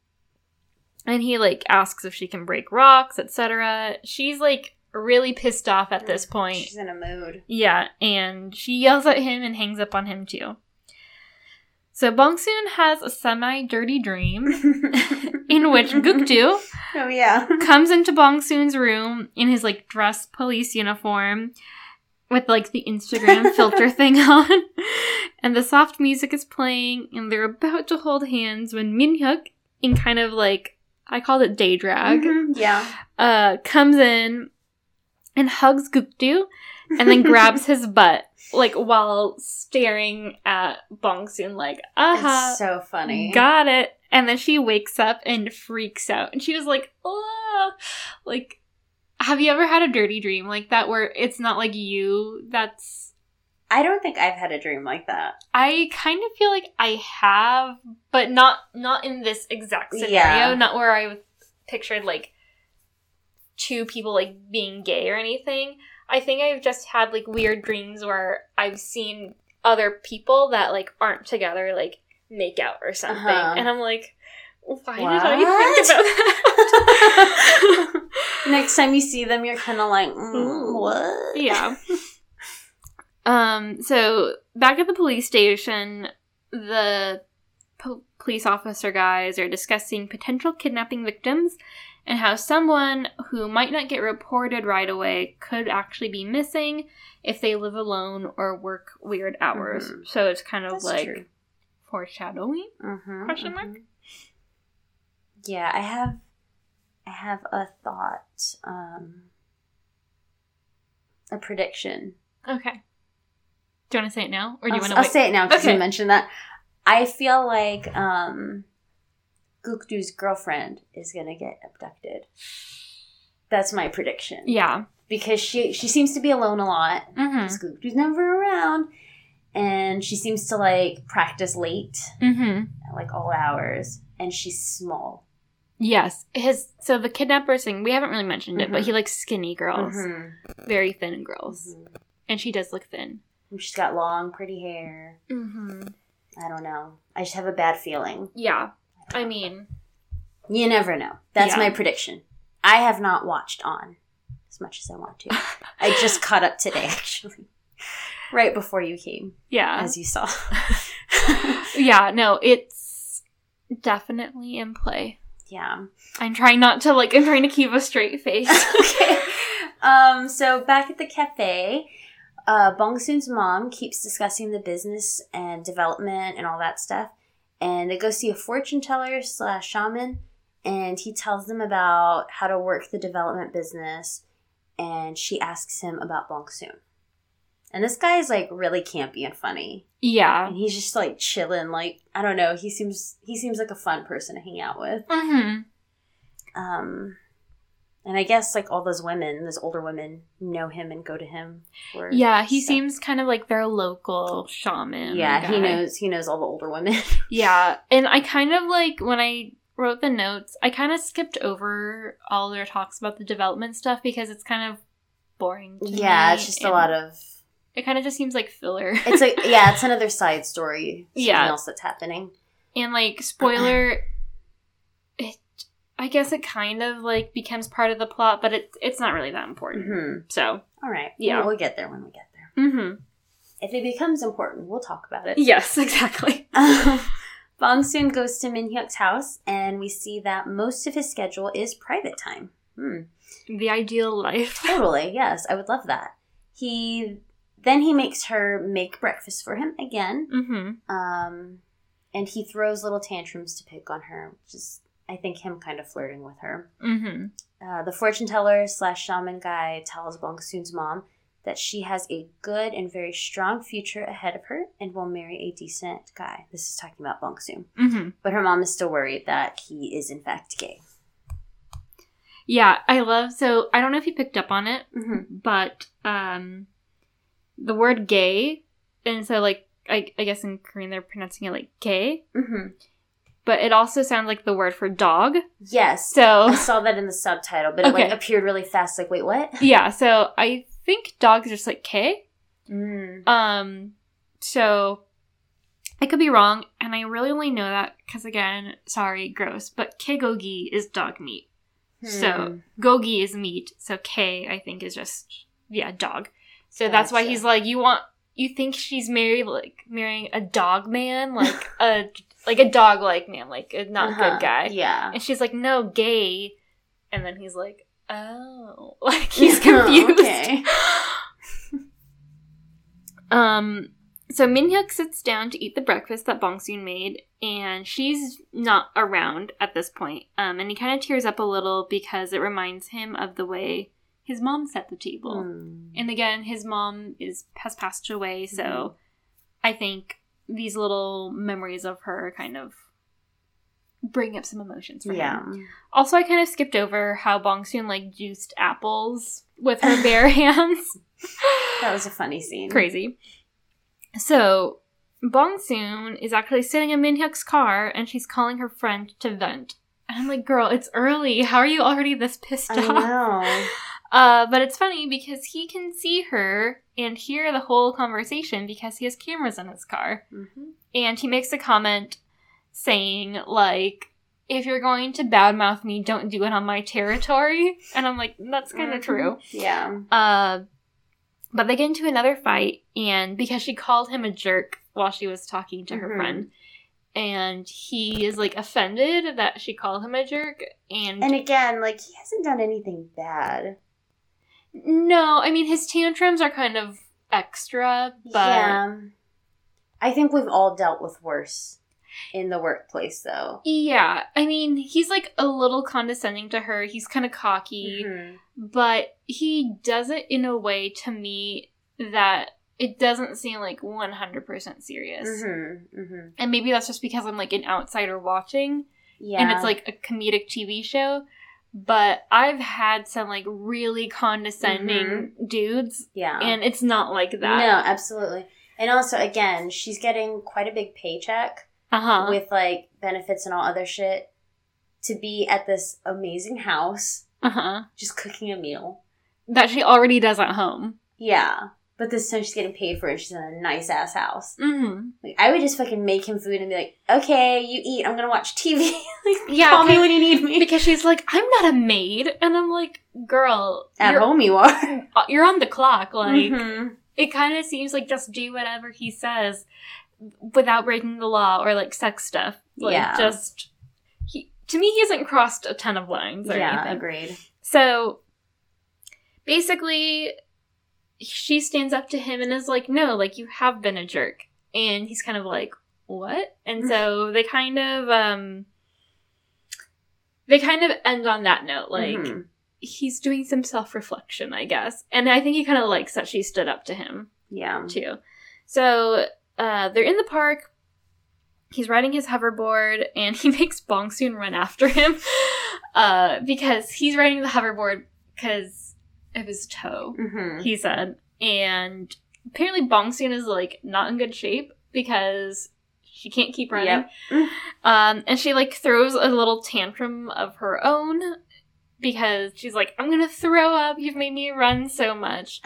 and he like asks if she can break rocks, etc. She's like really pissed off at this point. She's in a mood. Yeah, and she yells at him and hangs up on him too. So Bongsoon has a semi-dirty dream in which Gukdu Oh yeah. comes into Bongsoon's room in his like dress police uniform with like the Instagram filter thing on. And the soft music is playing and they're about to hold hands when Minhyuk in kind of like I called it day drag Mhm, Yeah. uh comes in and hugs Gukdu and then grabs his butt like while staring at Bongsoon like aha It's so funny. got it and then she wakes up and freaks out and she was like oh like have you ever had a dirty dream like that where it's not like you that's I don't think I've had a dream like that. I kind of feel like I have, but not not in this exact scenario. Yeah. Not where I pictured like two people like being gay or anything. I think I've just had like weird dreams where I've seen other people that like aren't together like make out or something, Uh-huh. and I'm like, why did What? I think about that? Next time you see them, you're kind of like, mm, what? yeah. Um. So back at the police station, the po- police officer guys are discussing potential kidnapping victims and how someone who might not get reported right away could actually be missing if they live alone or work weird hours. Mhm. So it's kind of That's like true. Foreshadowing? Mhm, Question mark? mhm. Yeah, I have I have a thought, um a prediction. Okay. Do you want to say it now, or do you I'll, want I'll wait? say it now because Okay. you mentioned that. I feel like um Gukdu's girlfriend is gonna get abducted. That's my prediction. yeah. Because she she seems to be alone a lot. Mm-hmm. Gukdu's never around. And she seems to like practice late Mm-hmm. like all hours. And she's small. Yes. His so the kidnapper thing. We haven't really mentioned it, but Mhm. he likes skinny girls, Mhm. very thin girls, Mhm. and she does look thin. She's got long, pretty hair. Mm-hmm. I don't know. I just have a bad feeling. Yeah. I mean, You never know. That's Yeah. my prediction. I have not watched on as much as I want to. I just caught up today, actually. Right before you came, yeah. as you saw. yeah, no, it's definitely in play. yeah. I'm trying not to like I'm trying to keep a straight face. okay. Um, so back at the cafe, uh, Bong Soon's mom keeps discussing the business and development and all that stuff. And they go see a fortune teller slash shaman, and he tells them about how to work the development business. And she asks him about Bong Soon. And this guy is like really campy and funny, yeah. and he's just like chilling. Like I don't know, he seems he seems like a fun person to hang out with. Mm-hmm. Um, and I guess like all those women, those older women, know him and go to him. For Yeah, he stuff. seems kind of like their local shaman. Yeah, he knows. He knows all the older women. Yeah, and I kind of like when I wrote the notes, I kind of skipped over all their talks about the development stuff because it's kind of boring. To yeah, it's just a lot of. It kind of just seems like filler. It's like yeah, it's another side story. Something Yeah. else that's happening. and like spoiler. I guess it kind of like becomes part of the plot, but it it's not really that important. hmm So All right. Yeah. we'll, we'll get there when we get there. Mm-hmm. If it becomes important, we'll talk about it. Yes, exactly. Bong Soon goes to Min Hyuk's house, and we see that most of his schedule is private time. Hmm. The ideal life. Totally, yes, I would love that. He then he makes her make breakfast for him again, Mm-hmm. um, and he throws little tantrums to pick on her, which is I think him kind of flirting with her. Mm-hmm. Uh, the fortune teller slash shaman guy tells Bong Soon's mom that she has a good and very strong future ahead of her and will marry a decent guy. This is talking about Bong Soon, Mm-hmm. but her mom is still worried that he is in fact gay. Yeah, I love. So I don't know if you picked up on it, Mm-hmm. but um, the word "gay," and so like I, I guess in Korean they're pronouncing it like "gay," Mm-hmm. But it also sounds like the word for dog. Yes, So I saw that in the subtitle, but it like appeared really fast. Like, wait, what? yeah, so I think dog is just like "k." Mm. Um, so I could be wrong, and I really only know that because again, sorry, gross, but kegogi is dog meat. So Hmm. gogi is meat. So K I think is just yeah dog. So that's why he's like you want you think she's married like marrying a dog man like a like a dog like man like a not Uh-huh. good guy. Yeah. And she's like no gay, and then he's like oh like he's confused. okay. Um, so Minhyuk sits down to eat the breakfast that Bong Soon made, and she's not around at this point. Um, and he kind of tears up a little because it reminds him of the way his mom set the table. Hmm. And again, his mom is has passed away, so I think these little memories of her kind of bring up some emotions for Yeah. him. Also, I kind of skipped over how Bong Soon like juiced apples with her bare hands. That was a funny scene. crazy. So, Bong Soon is actually sitting in Min Hyuk's car and she's calling her friend to vent. And I'm like, girl, it's early. How are you already this pissed I off? know. Uh, but it's funny because he can see her and hear the whole conversation because he has cameras in his car. Mhm. And he makes a comment saying, like, if you're going to badmouth me, don't do it on my territory. And I'm like, that's kind of Mhm. true. Yeah. Uh, but they get into another fight, and because she called him a jerk while she was talking to her Mhm. friend, and he is like offended that she called him a jerk, and, And again, like he hasn't done anything bad. No, I mean his tantrums are kind of extra, but yeah. I think we've all dealt with worse. in the workplace, though. Yeah, I mean, he's like a little condescending to her. He's kind of cocky, Mhm. but he does it in a way to me that it doesn't seem like 100% serious. Mhm. Mhm. And maybe that's just because I'm like an outsider watching Yeah. and it's like a comedic TV show. But I've had some like really condescending dudes, yeah. and it's not like that. No, absolutely. And also, again, she's getting quite a big paycheck Uh huh. with like benefits and all other shit to be at this amazing house Uh huh. just cooking a meal. That she already does at home. Yeah. But this time she's getting paid for it. She's in a nice ass house. Mm-hmm. Like, I would just fucking make him food and be like, okay, you eat. I'm gonna watch TV. like, Yeah, call me when you need me. Because she's like, I'm not a maid, and I'm like, girl, At home, you are. uh, you're on the clock. Like, Mhm. it kind of seems like just do whatever he says without breaking the law or like sex stuff. Like, Yeah. just he to me, he hasn't crossed a ton of lines or Yeah, anything. agreed. So basically, she stands up to him and is like, No, like, you have been a jerk. And he's kind of like, What? And so they kind of, um, they kind of end on that note. Like, Mhm. he's doing some self reflection, I guess. And I think he kind of likes that she stood up to him, yeah. too. So uh, they're in the park. He's riding his hoverboard, and he makes Bong Soon run after him uh, because he's riding the hoverboard because of his toe, hmm he said. And apparently, Bong Soon is like not in good shape because she can't keep running. Yep. Um, and she like throws a little tantrum of her own because she's like, I'm gonna throw up. You've made me run so much.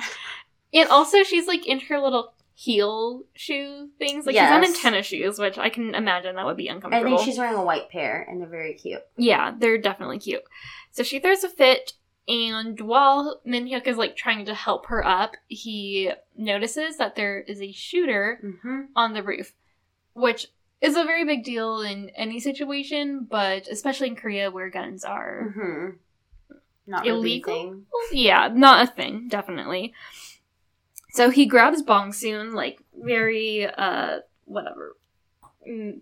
And also, she's like in her little heel shoe things. Like she's on in tennis shoes, which I can imagine that would be uncomfortable. I think she's wearing a white pair, and they're very cute. Yeah, they're definitely cute. So she throws a fit, and while Minhyuk is like trying to help her up, he notices that there is a shooter Mm-hmm. on the roof, which is a very big deal in any situation, but especially in Korea where guns are Mm-hmm. Not illegal. Really a thing. Yeah, not a thing, definitely. So he grabs Bong Soon, like very uh whatever. Mm,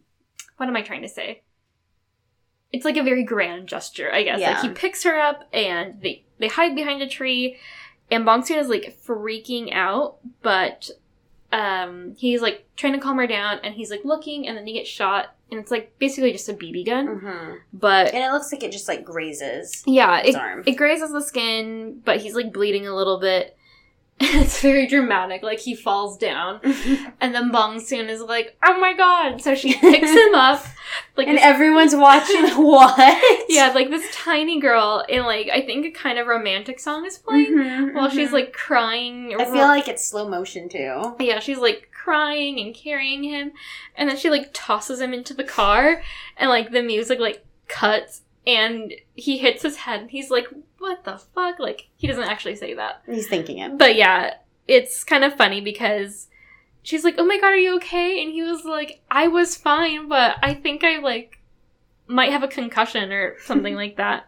what am I trying to say? It's like a very grand gesture, I guess. Yeah. Like he picks her up and they they hide behind a tree and Bong Soon is like freaking out, but um he's like trying to calm her down and he's like looking and then he gets shot and it's like basically just a BB gun. Mm-hmm. But And it looks like it just like grazes yeah, his it, arm. it grazes the skin, but he's like bleeding a little bit. it's very dramatic. Like he falls down, and then Bong Soon is like, "Oh my god!" So she picks him up, like and this- everyone's watching what? yeah, like this tiny girl, and like I think a kind of romantic song is playing Mhm, while she's mhm. like crying. I feel like it's slow motion too. yeah, she's like crying and carrying him, and then she like tosses him into the car, and like the music like cuts, and he hits his head, and he's like, "What the fuck?" Like he doesn't actually say that. He's thinking it. But yeah, it's kind of funny because she's like, "Oh my god, are you okay?" And he was like, "I was fine, but I think I like might have a concussion or something like that."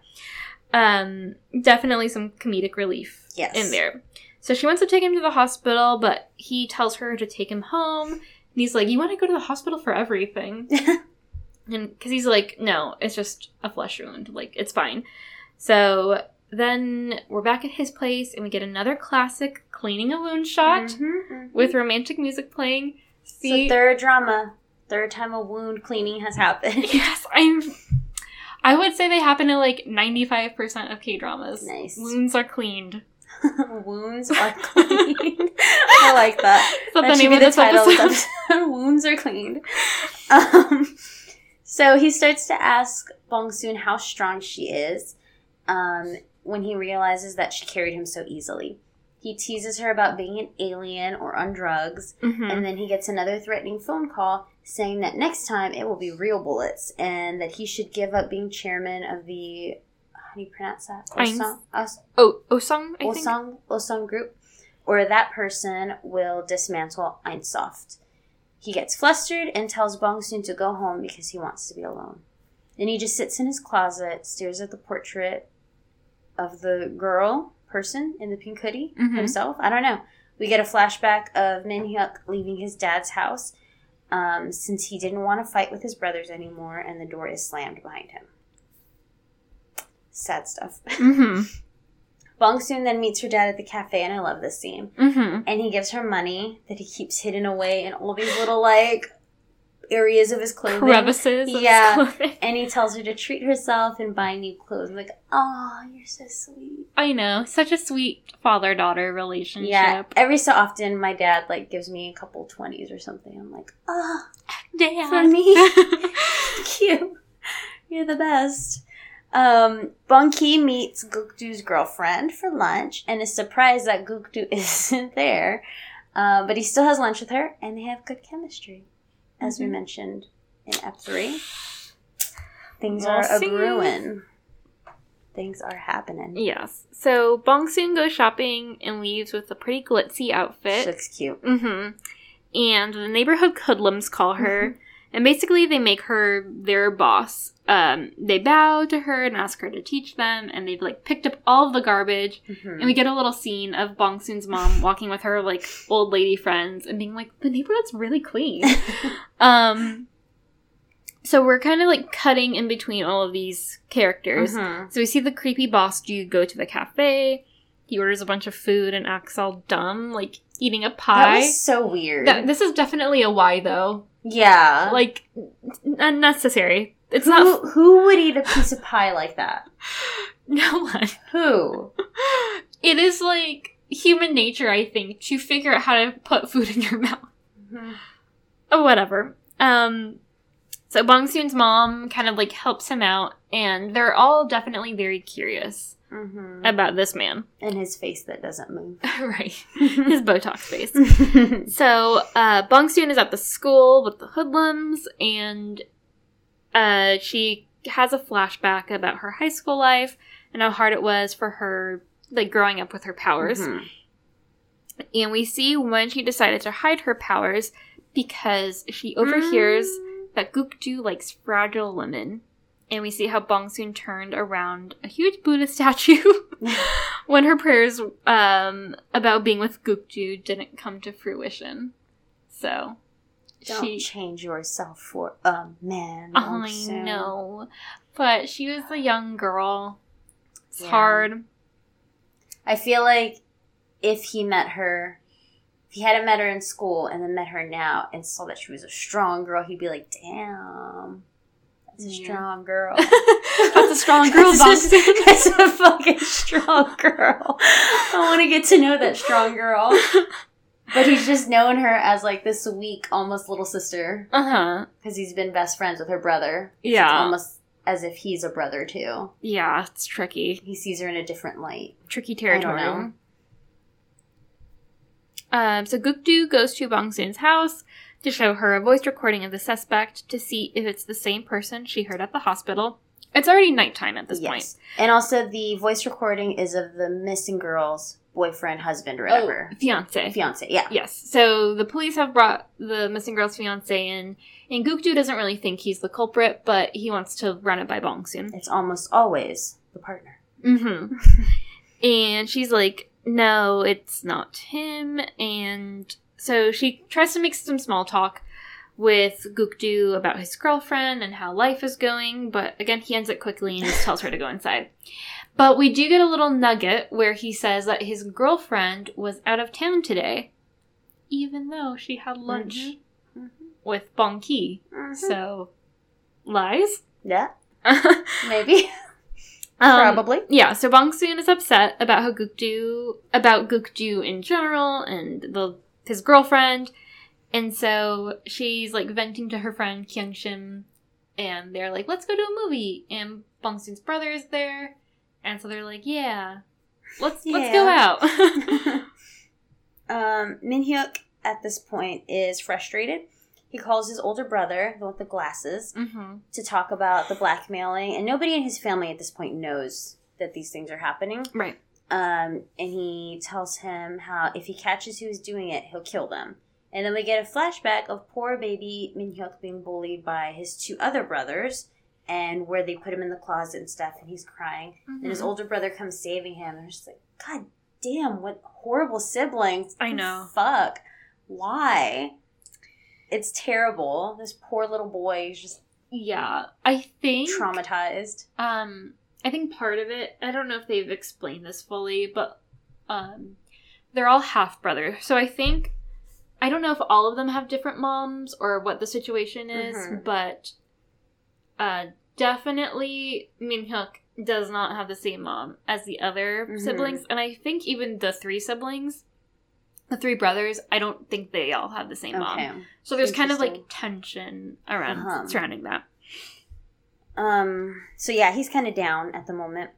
Um, definitely some comedic relief Yes. in there. So she wants to take him to the hospital, but he tells her to take him home. And he's like, "You want to go to the hospital for everything?" and because he's like, "No, it's just a flesh wound. Like it's fine." So then we're back at his place, and we get another classic cleaning a wound shot Mhm, mhm. with romantic music playing. So third drama. Third time a wound cleaning has happened. yes, I'm. I would say they happen to like ninety five percent of K dramas. Nice. Wounds are cleaned. Wounds are cleaned. I like that. Is that, That the should name be of the title episode. Wounds are cleaned. Um, so he starts to ask Bong Soon how strong she is um, when he realizes that she carried him so easily. He teases her about being an alien or on drugs, Mhm. and then he gets another threatening phone call saying that next time it will be real bullets and that he should give up being chairman of the. How do you pronounce that? Osang, Os- Oh, Osung, I think. Osang, Osang Group, or that person will dismantle Ainsoft. He gets flustered and tells Bong Soon to go home because he wants to be alone. Then he just sits in his closet, stares at the portrait of the girl person in the pink hoodie Mhm. himself. I don't know. We get a flashback of Min Hyuk leaving his dad's house. um, since he didn't want to fight with his brothers anymore, and the door is slammed behind him. Sad stuff. Mm-hmm. Bong Soon then meets her dad at the cafe, and I love this scene. Mm-hmm. And he gives her money that he keeps hidden away in all these little like areas of his clothing. Crevices. Yeah. clothing. And he tells her to treat herself and buy new clothes. I'm like, oh, you're so sweet. I know. Such a sweet father daughter relationship. Yeah. Every so often, my dad like gives me a couple twenties or something. I'm like, oh, Dad. for me, cute. You're the best. Um, Bong Ki meets Gukdu's girlfriend for lunch and is surprised that Gukdu isn't there. Uh, but he still has lunch with her, and they have good chemistry, as we Mhm. mentioned in Ep three. Things We'll are a see. brewing. Things are happening. yes. So Bong Soon goes shopping and leaves with a pretty glitzy outfit. Looks cute. Mm-hmm. And the neighborhood hoodlums call her, and basically they make her their boss. Um, they bow to her and ask her to teach them, and they've like picked up all of the garbage. Mhm. And we get a little scene of Bong Soon's mom walking with her like old lady friends and being like, "The neighborhood's really clean." um, so we're kind of like cutting in between all of these characters. Mhm. So we see the creepy boss dude go to the cafe. He orders a bunch of food and acts all dumb, like eating a pie. That was so weird. That- this is definitely a why though. Yeah. Like unnecessary. It's who, not who would eat a piece of pie like that? no one. Who? It is like human nature, I think, to figure out how to put food in your mouth. Oh, whatever. Um, so Bong Soon's mom kind of like helps him out, and they're all definitely very curious Mm-hmm. about this man. and his face that doesn't move. right. His Botox face. So, uh, Bong Soon is at the school with the hoodlums, and uh, she has a flashback about her high school life and how hard it was for her, like, growing up with her powers. Mhm. And we see when she decided to hide her powers because she overhears that Gukdu likes fragile women. And we see how Bong Soon turned around a huge Buddha statue when her prayers um, about being with Gukdu didn't come to fruition. So Don't she change yourself for a man. I Soon. know. But she was a young girl. It's Yeah. hard. I feel like if he met her, if he hadn't met her in school and then met her now and saw that she was a strong girl, he'd be like, "Damn, that's a Yeah. strong girl." That's a strong girl, That's That's a fucking strong girl. I want to get to know that strong girl. But he's just known her as like this weak, almost little sister Uh huh. because he's been best friends with her brother. Yeah. it's almost as if he's a brother too. Yeah, it's tricky. He sees her in a different light. tricky I don't territory. know. Um, so Gukdu goes to Bong Soon's house to show her a voice recording of the suspect to see if it's the same person she heard at the hospital. It's already nighttime at this point. And also, the voice recording is of the missing girl's boyfriend, husband, or whatever. Oh, Fiance. Fiance, yeah. Yes. So the police have brought the missing girl's fiance in, and Gukdu doesn't really think he's the culprit, but he wants to run it by Bong Soon. It's almost always the partner. Mm-hmm. and she's like, no, it's not him. And so she tries to make some small talk with Gukdu about his girlfriend and how life is going, but again, he ends it quickly and just tells her to go inside. But we do get a little nugget where he says that his girlfriend was out of town today, even though she had lunch Mhm. with Bong Ki. So, So, lies? yeah, um, maybe. Probably. Yeah, so Bong Soon is upset about how Gukdu about Gukdu in general and the his girlfriend. And so she's like venting to her friend Kyung Shim and they're like, Let's go to a movie and Bong Soon's brother is there. And so they're like, Yeah. Let's let's go out. um, Min Hyuk at this point is frustrated. He calls his older brother, the one with the glasses, hmm to talk about the blackmailing, and nobody in his family at this point knows that these things are happening. Right. Um, and he tells him how if he catches who's doing it, he'll kill them. And then we get a flashback of poor baby Min Hyuk being bullied by his two other brothers, and where they put him in the closet and stuff, and he's crying. And his Mhm. older brother comes saving him, and I'm just like, God damn, what horrible siblings! I know. Fuck. Why? it's terrible. This poor little boy is just Yeah, I think traumatized. Um, I think part of it, I don't know if they've explained this fully, but um, they're all half brothers. So I think, I don't know if all of them have different moms or what the situation is, Mhm. but uh, definitely Min Hyuk does not have the same mom as the other Mhm. siblings. And I think even the three siblings, the three brothers, I don't think they all have the same mom. So there's kind of like tension around Uh-huh. surrounding that. Um. So yeah, he's kind of down at the moment.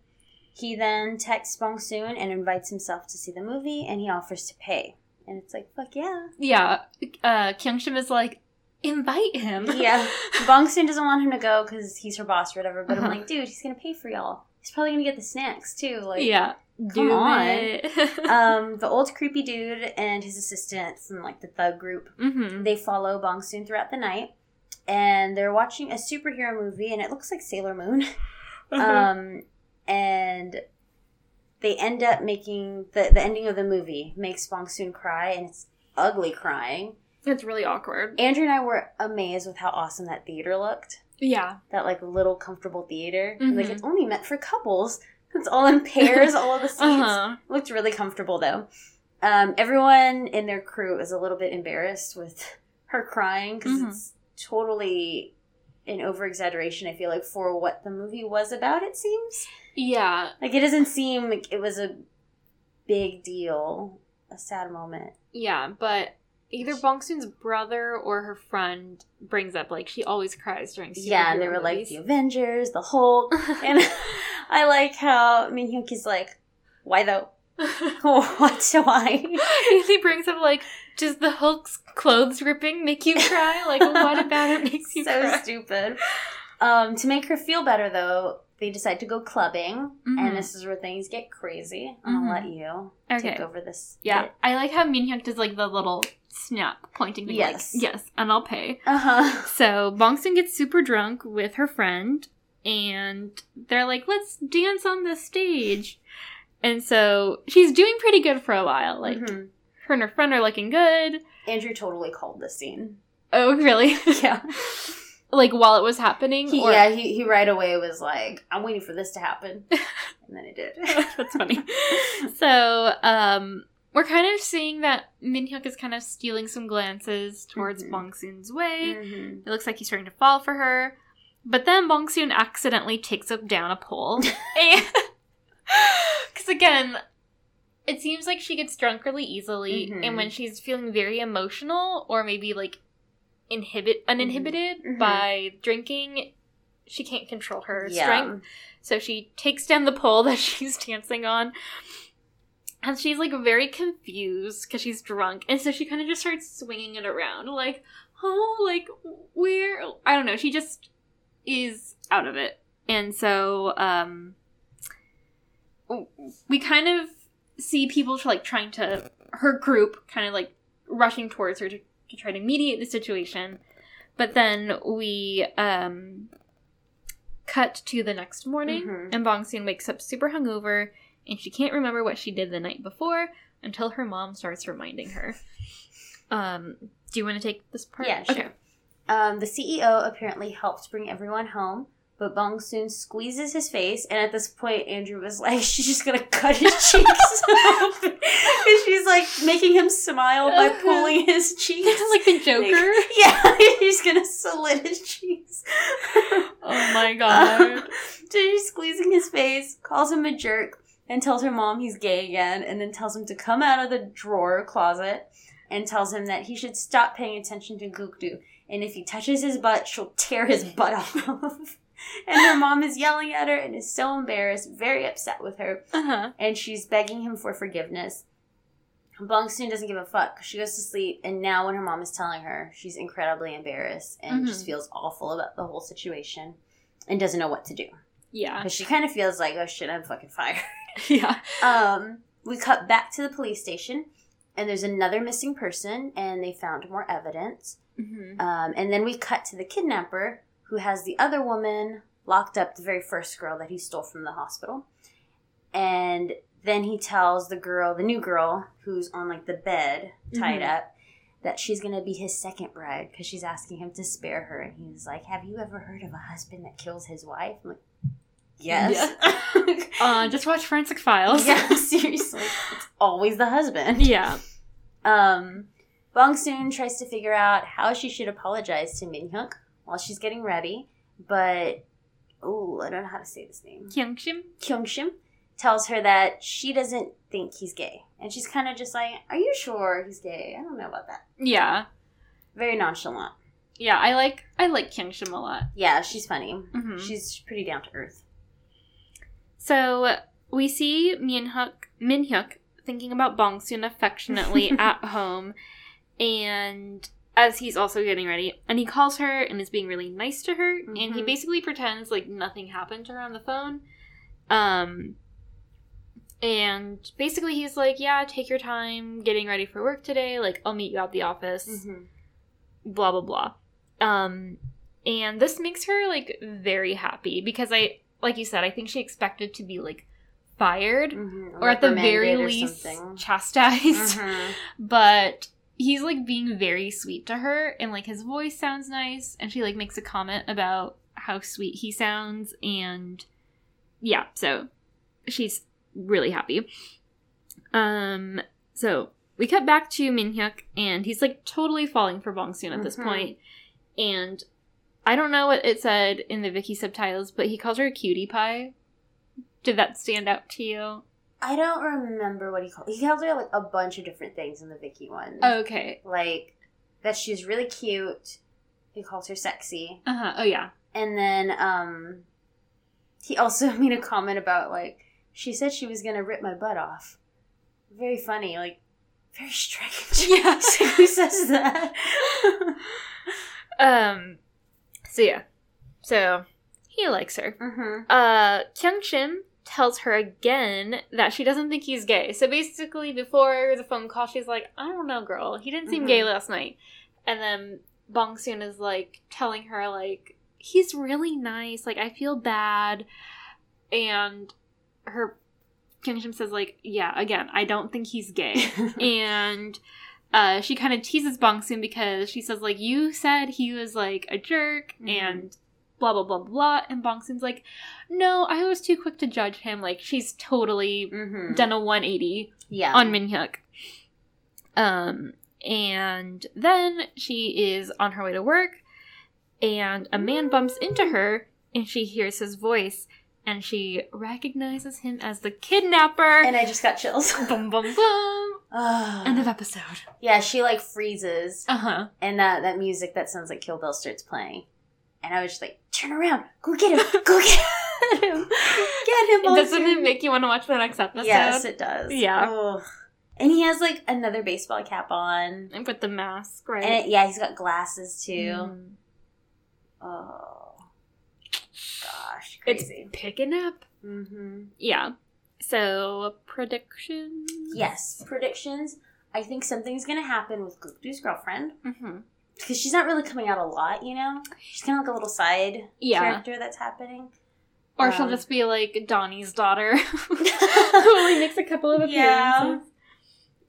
He then texts Bong Soon and invites himself to see the movie, and he offers to pay. And it's like, fuck yeah. yeah, uh, Kyung Shim is like, invite him. Yeah. Bong Soon doesn't want him to go because he's her boss or whatever. But Uh-huh. I'm like, dude, he's gonna pay for y'all. He's probably gonna get the snacks too. Like, yeah. come Do on. um, the old creepy dude and his assistants and like the thug group mm-hmm. They follow Bong Soon throughout the night, and they're watching a superhero movie, and it looks like Sailor Moon. Uh-huh. um, and they end up making the the ending of the movie makes Bong Soon cry, and it's ugly crying. it's really awkward. Andrew and I were amazed with how awesome that theater looked. Yeah. That like little comfortable theater. Like Mhm. it's only meant for couples. It's all in pairs. all of the seats Uh-huh. looked really comfortable though. Um, everyone in their crew is a little bit embarrassed with her crying because Mhm. it's totally an over exaggeration. I feel like for what the movie was about, it seems Yeah. like it doesn't seem like it was a big deal, a sad moment. Yeah. But either Bong Soon's brother or her friend brings up like she always cries during yeah, and they were like the Avengers, the Hulk, and I like how Min Hyuk is like, why though? what? Why? he brings up like, does the Hulk's clothes ripping make you cry? Like, what about it makes you so cry? stupid. Um, to make her feel better, though, they decide to go clubbing, Mhm. and this is where things get crazy. I'll Mhm. let you Okay. take over this. Yeah, I like how Min Hyuk does like the little snap pointing thing. Yes. Like, yes, and I'll pay. Uh huh. So Bong Soon gets super drunk with her friend, and they're like, "Let's dance on the stage." And so she's doing pretty good for a while. Like Mm-hmm. her and her friend are looking good. Andrew totally called this scene. Oh, really? Yeah. like while it was happening. He, or- yeah, he, he right away was like, I'm waiting for this to happen. and then it did. That's funny. so, um, we're kind of seeing that Min Hyuk is kind of stealing some glances towards Mhm. Bong Soon's way. Mhm. It looks like he's starting to fall for her. But then Bong Soon accidentally takes up down a pole. and because again, it seems like she gets drunk really easily, Mhm. and when she's feeling very emotional or maybe like inhibit uninhibited Mhm. by drinking, she can't control her Yeah. strength. So she takes down the pole that she's dancing on. And she's like very confused because she's drunk. And so she kind of just starts swinging it around. Like, oh, like, where? I don't know. She just is out of it. And so, um, we kind of see people like trying to, her group kind of like rushing towards her to, to try to mediate the situation. But then we, um, cut to the next morning, Mhm. and Bong Soon wakes up super hungover, and she can't remember what she did the night before until her mom starts reminding her. Um, do you want to take this part? Yeah, sure. Um, the CEO apparently helped bring everyone home, but Bong Soon squeezes his face, and at this point, Andrew was like, "She's just gonna cut his cheeks off," and she's like making him smile by pulling his cheeks, like the Joker. yeah, he's gonna slit his cheeks. Oh my god. so she's squeezing his face, calls him a jerk, and tells her mom he's gay again, and then tells him to come out of the drawer closet and tells him that he should stop paying attention to Gukdu, and if he touches his butt, she'll tear his butt off. And her mom is yelling at her and is so embarrassed, very upset with her, Uh huh. and she's begging him for forgiveness. Bong Soon doesn't give a fuck. She goes to sleep, and now when her mom is telling her, she's incredibly embarrassed and Mhm. just feels awful about the whole situation and doesn't know what to do. Yeah. Because she kind of feels like, oh shit, I'm fucking fired. Yeah. Um, we cut back to the police station, and there's another missing person, and they found more evidence. Mm-hmm. Um, and then we cut to the kidnapper, who has the other woman locked up, the very first girl that he stole from the hospital. And then he tells the girl, the new girl, who's on like the bed, tied Mhm. up, that she's gonna be his second bride because she's asking him to spare her, and he's like, "Have you ever heard of a husband that kills his wife?" I'm like, "Yes." Uh, just watch Forensic Files. yeah, seriously, it's always the husband. yeah. Um, Bong Soon tries to figure out how she should apologize to Min Hyuk while she's getting ready, but oh, I don't know how to say this name. Kyungshim. Kyung Shim tells her that she doesn't think he's gay, and she's kind of just like, "Are you sure he's gay? I don't know about that." Yeah. Very nonchalant. Yeah, I like I like Kyungshim a lot. Yeah, she's funny. Mhm. She's pretty down to earth. So we see Minhyuk Minhyuk thinking about Bong Soon affectionately at home, and as he's also getting ready, and he calls her and is being really nice to her, and he Mhm. basically pretends like nothing happened to her on the phone. Um, and basically he's like, "Yeah, take your time getting ready for work today. Like, I'll meet you at the office." Mm-hmm. blah blah blah. Um and this makes her like very happy because I like you said, I think she expected to be like fired Mm-hmm. or at the very least chastised. Mhm. But he's like being very sweet to her and like his voice sounds nice and she like makes a comment about how sweet he sounds and yeah, so she's really happy. Um so we cut back to Minhyuk and he's like totally falling for Bong Soon at this Mhm. point. And I don't know what it said in the Viki subtitles, but he calls her a cutie pie. Did that stand out to you? I don't remember what he called. He called her like a bunch of different things in the Viki one. Okay. like that she's really cute. He calls her sexy, Uh huh. Oh yeah. and then um, he also made a comment about like she said she was gonna rip my butt off. Very funny, like very strange. Yeah. So who says that? Um. So yeah. So he likes her. mm-hmm. Uh, Kyung Shim tells her again that she doesn't think he's gay. So basically, before the phone call, she's like, "I don't know, girl. He didn't seem Mhm. gay last night." And then Bong Soon is like telling her like, "He's really nice. Like I feel bad," and her Kyung Shim says like, "Yeah, again, I don't think he's gay." and uh, she kind of teases Bong Soon because she says like you said he was like a jerk Mhm. and blah blah blah blah. And Bong Soon's like no I was too quick to judge him. Like she's totally mm-hmm. done a 180 Yeah. on Minhyuk um and then she is on her way to work and a man bumps into her and she hears his voice and she recognizes him as the kidnapper. And I just got chills. boom boom boom. End of episode. Yeah, she like freezes, uh-huh. And that that music that sounds like Kill Bill starts playing, and I was just like, "Turn around, go get him, go get him, get him." Doesn't it make you want to watch the next episode? Yes, it does. Yeah. Ugh. And he has like another baseball cap on. And with the mask, right? And it, yeah, he's got glasses too. Mm. Oh. Gosh, crazy. It's picking up. mm-hmm. Yeah. So predictions. Yes, predictions. I think something's gonna happen with Gukdu's girlfriend Mm-hmm. Because she's not really coming out a lot. You know, she's kind of like a little side Yeah. character that's happening. Or she'll Um, just be like Donnie's daughter, who only makes a couple of Yeah. appearances.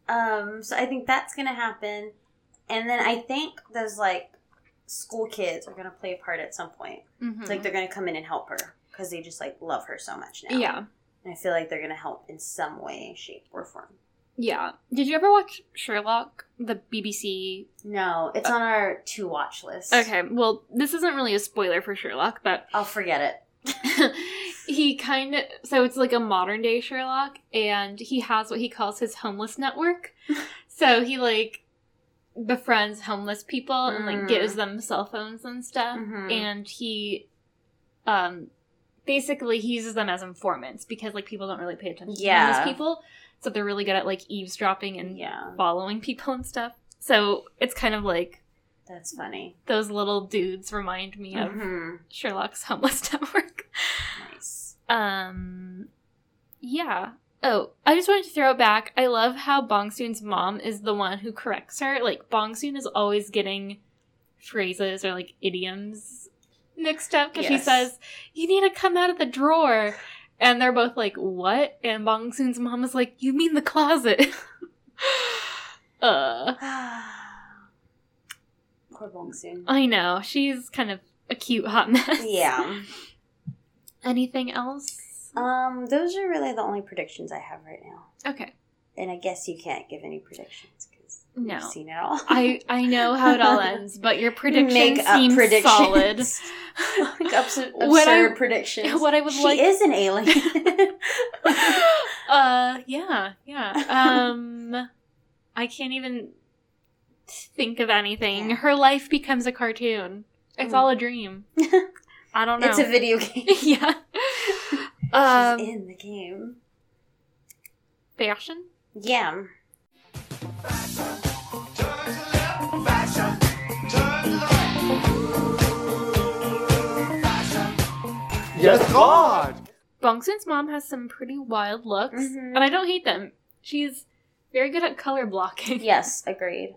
Um, so I think that's gonna happen, and then I think those like school kids are gonna play a part at some point. Mhm. It's like they're gonna come in and help her because they just like love her so much now. yeah, and I feel like they're gonna help in some way, shape, or form. Yeah. Did you ever watch Sherlock, the BBC? No, it's on our to watch list. Okay, well, this isn't really a spoiler for Sherlock, but I'll forget it. he kind of so it's like a modern day Sherlock, and he has what he calls his homeless network. so he like befriends homeless people and like Mm. gives them cell phones and stuff, Mhm. and he um basically he uses them as informants because like people don't really pay attention to Yeah. homeless people, so they're really good at like eavesdropping and Yeah, following people and stuff. So it's kind of like that's funny. those little dudes remind me of Mhm. Sherlock's homeless network. Nice. Um, yeah. Oh, I just wanted to throw it back. I love how Bong Soon's mom is the one who corrects her. Like Bong Soon is always getting phrases or like idioms mixed up because she says, "You need to come out of the drawer," and they're both like, "What?" And Bong Soon's mom is like, "You mean the closet?" uh, Poor Bong Soon. I know she's kind of a cute hot mess. Yeah. Anything else? Um, those are really the only predictions I have right now. Okay. And I guess you can't give any predictions No. you've seen it all. I I know how it all ends, but your prediction Make up seems predictions. solid. like absurd, What I- predictions. what I would she like- is an alien. uh, yeah, yeah. Um, I can't even think of anything. Yeah. Her life becomes a cartoon. It's Mm. all a dream. I don't know. it's a video game. yeah. She's Um, in the game. fashion. Yeah. Yes, God! Bong Soon's mom has some pretty wild looks, Mhm. and I don't hate them. She's very good at color blocking. Yes, agreed.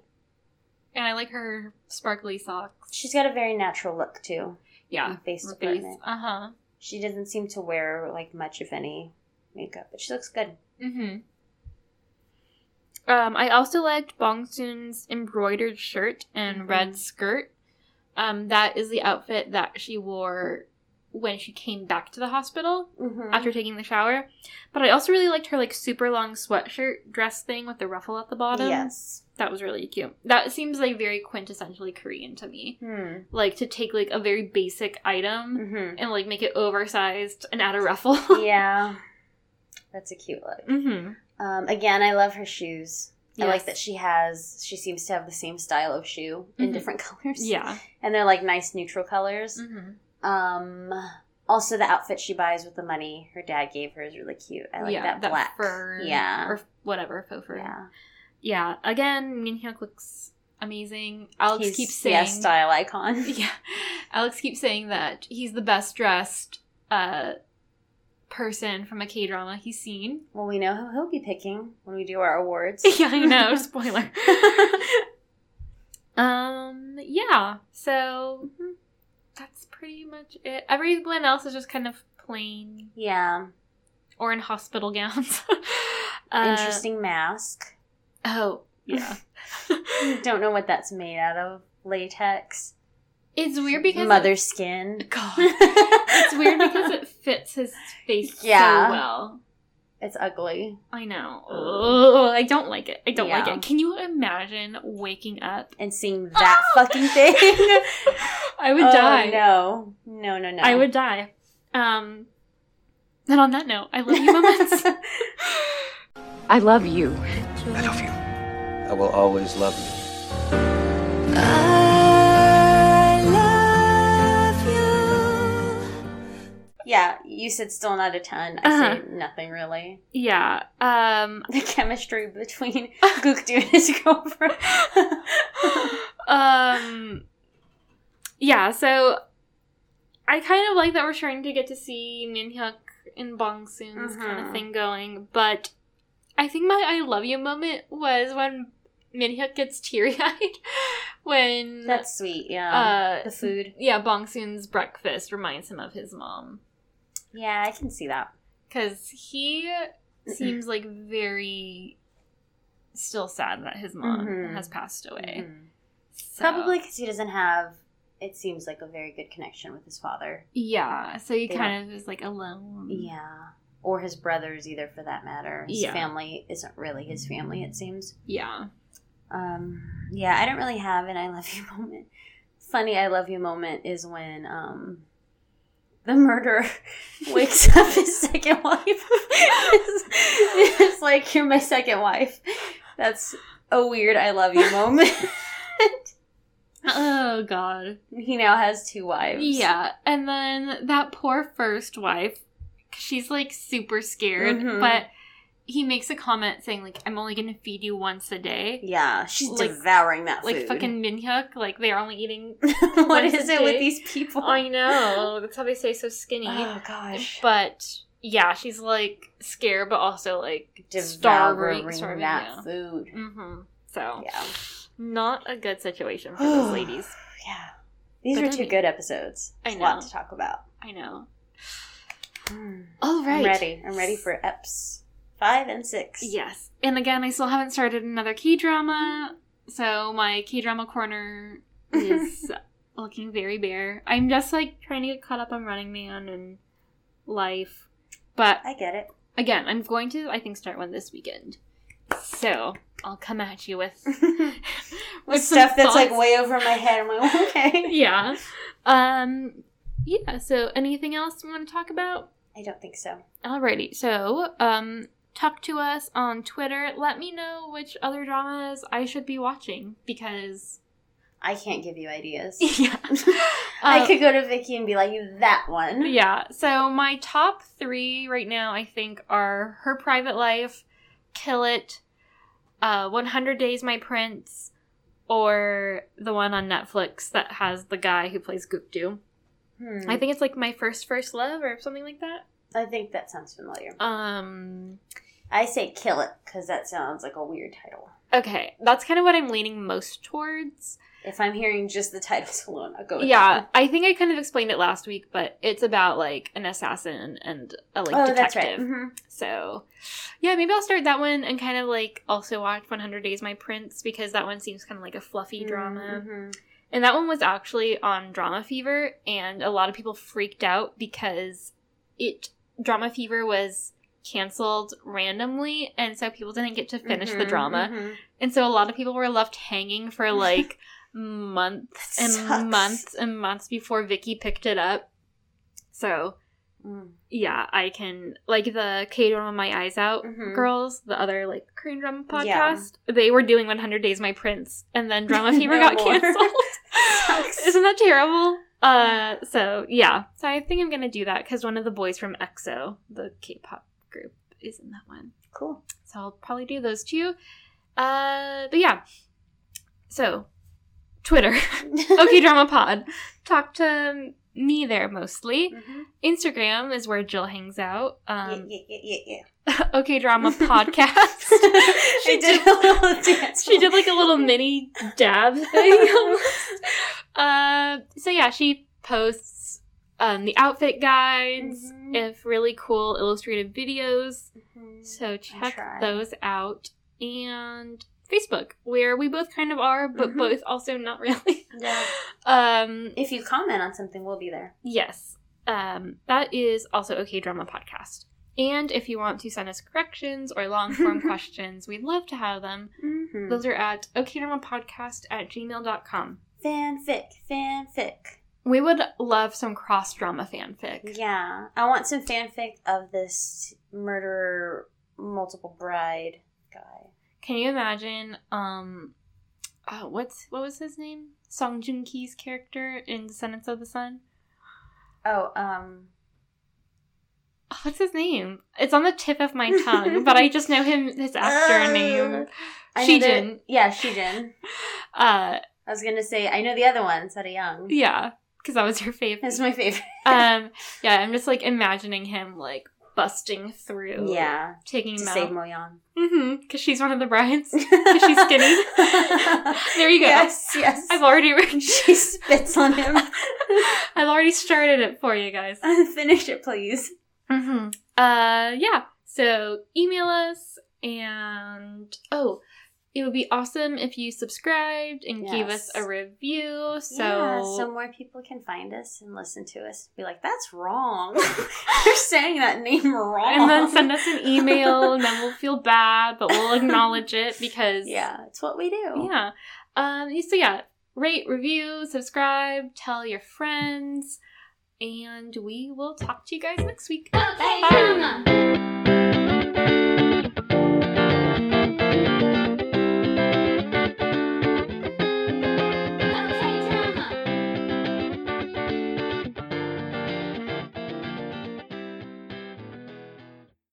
And I like her sparkly socks. She's got a very natural look too. Yeah. face her face. department. Uh huh. She doesn't seem to wear like much, if any, makeup, but she looks good. Mm-hmm. Um, I also liked Bong Soon's embroidered shirt and Mhm. red skirt. Um, that is the outfit that she wore when she came back to the hospital Mm-hmm. after taking the shower. But I also really liked her like super long sweatshirt dress thing with the ruffle at the bottom. yes. That was really cute. That seems like very quintessentially Korean to me. Hmm. Like to take like a very basic item Mm-hmm. and like make it oversized and add a ruffle. yeah. That's a cute look. mm-hmm. Um, again, I love her shoes. I like that she has. She seems to have the same style of shoe in Mhm. different colors. Yeah. and they're like nice neutral colors. Mm-hmm. Um, also the outfit she buys with the money her dad gave her is really cute. I like yeah, that black fur, Yeah, or whatever faux fur. yeah. yeah. Again, Min Hyuk looks amazing. Alex He's keeps yeah, saying, style icon. yeah, Alex keeps saying that he's the best dressed uh person from a K drama he's seen. Well, we know who he'll be picking when we do our awards. yeah, I know. Spoiler. um. Yeah. So Mm-hmm. that's pretty much it. Everyone else is just kind of plain yeah, or in hospital gowns. Uh, interesting mask. Oh, yeah. Don't know what that's made out of. Latex, it's weird because mother skin. It, God, it's weird because it fits his face Yeah. so well. It's ugly I know. Ugh, I don't like it. I don't like it. Can you imagine waking up? and seeing that fucking thing. I would Oh, die. No, no, no, no. I would die. Um. And on that note, I love you, moments. I love you. I love you. I will always love you. I Yeah, you said still not a ton. I Uh-huh. say nothing really. yeah. Um. The chemistry between Gukdu and his girlfriend. um yeah so i kind of like that we're starting to get to see minhyuk and bong soon's kind of Mhm. thing going but i think my i love you moment was when minhyuk gets teary-eyed when That's sweet, yeah. uh the food. yeah bong soon's breakfast reminds him of his mom Yeah, I can see that. because he seems like very still sad that his mom Mhm. has passed away Mhm. So- Probably because he doesn't have, it seems like, a very good connection with his father. Yeah, so he They kind of is like alone. Yeah. Or his brothers, either, for that matter. His Yeah. family isn't really his family, it seems. Yeah. Um, yeah, I don't really have an I love you moment. Funny I love you moment is when um the murderer wakes up his second wife. it's, it's like you're my second wife. That's a weird I love you moment. Oh god. he now has two wives. Yeah, and then that poor first wife, she's like super scared, Mhm. but he makes a comment saying like, "I'm only gonna feed you once a day." Yeah, she's Like- devouring that Like food. fucking Minhyuk, like they're only eating. what is it with these people? I know that's how they say so skinny. Oh gosh. But yeah, she's like scared, but also like starving, Devouring starving. that Yeah. food. Mm-hmm. So Yeah. not a good situation for those ladies. Yeah. These But are I two mean- good episodes. I know. a lot to talk about. I know. Hmm. All right. I'm ready. I'm ready for eps five and six. Yes. And again, I still haven't started another K drama. So my K drama corner is looking very bare. I'm just like trying to get caught up on Running Man and life. But I get it. again, I'm going to I think start one this weekend. So I'll come at you with With with stuff that's like way over my head. I'm like, okay. yeah. Um yeah, so anything else we want to talk about? I don't think so. Alrighty, so um talk to us on Twitter. Let me know which other dramas I should be watching because I can't give you ideas. yeah. I Uh, could go to Viki and be like, that one. Yeah, so my top three right now, I think, are Her Private Life, Kill It, uh, 100 Days My Prince, or the one on Netflix that has the guy who plays Gukdu. Hmm. I think it's like My First First Love or something like that. I think that sounds familiar. Um, I say kill it because that sounds like a weird title. okay, that's kind of what I'm leaning most towards. If I'm hearing just the titles alone, I'll go with Yeah, that. I think I kind of explained it last week, but it's about like an assassin and a like oh, detective. that's right. Mhm. So, yeah, maybe I'll start that one and kind of like also watch 100 Days My Prince because that one seems kind of like a fluffy drama. Mhm. And that one was actually on Drama Fever, and a lot of people freaked out because it Drama Fever was canceled randomly, and so people didn't get to finish the Mhm, drama. mhm. And so a lot of people were left hanging for like months and sucks. months and months before Viki picked it up. So, Mm. yeah, I can like the K drama My Eyes Out Mhm. girls, the other like Korean drama Yeah. podcast. They were doing 100 Days My Prince, and then Drama Fever No got more. canceled. Isn't that terrible? Uh, so yeah, so I think I'm gonna do that because one of the boys from EXO, the K-pop group, is in that one. Cool. So I'll probably do those two. Uh, but yeah. So, Twitter, OK Drama Pod. Talk to me there mostly. Mhm. Instagram is where Jill hangs out. yeah, Um, yeah, yeah, yeah, yeah. OK Drama Podcast. I did a little dance. she did like a little mini dab thing. uh, so yeah, she posts um, the outfit guides, Mhm. if really cool illustrated videos. Mhm. So check those out. And Facebook, where we both kind of are, but Mhm. both also not really. Yeah. Um, If you comment on something, we'll be there. yes. Um, that is also OK Drama Podcast. And if you want to send us corrections or long form questions, we'd love to have them. Mm-hmm. Those are at okdramapodcast at gmail.com. Fanfic, fanfic. We would love some cross drama fanfic. Yeah, I want some fanfic of this murderer, multiple bride guy. Can you imagine um uh, what's what was his name? Song Joong Ki's character in Descendants of the Sun? Oh, um, Oh, what's his name? It's on the tip of my tongue, but I just know him his actor Uh, name. Shijin. Yeah, Shijin. Uh I was gonna say I know the other one, Seo Dae Young. yeah, because that was your favorite. That's my favorite. um yeah, I'm just like imagining him like busting through. yeah, Taking to him save. Mo Yeon. Mm-hmm. Because she's one of the brides. Because she's skinny. There you go. Yes, yes. I've already she spits on him. I've already started it for you guys. Finish it, please. Mm-hmm. Uh, yeah. So email us, and oh, it would be awesome if you subscribed and gave us a review. So, yeah, so more people can find us and listen to us. Be like, that's wrong. You're saying that name wrong. and then send us an email, and then we'll feel bad, but we'll acknowledge it because Yeah, it's what we do. yeah. Um. So yeah, rate, review, subscribe, tell your friends, and we will talk to you guys next week. Okay, Bye. drama.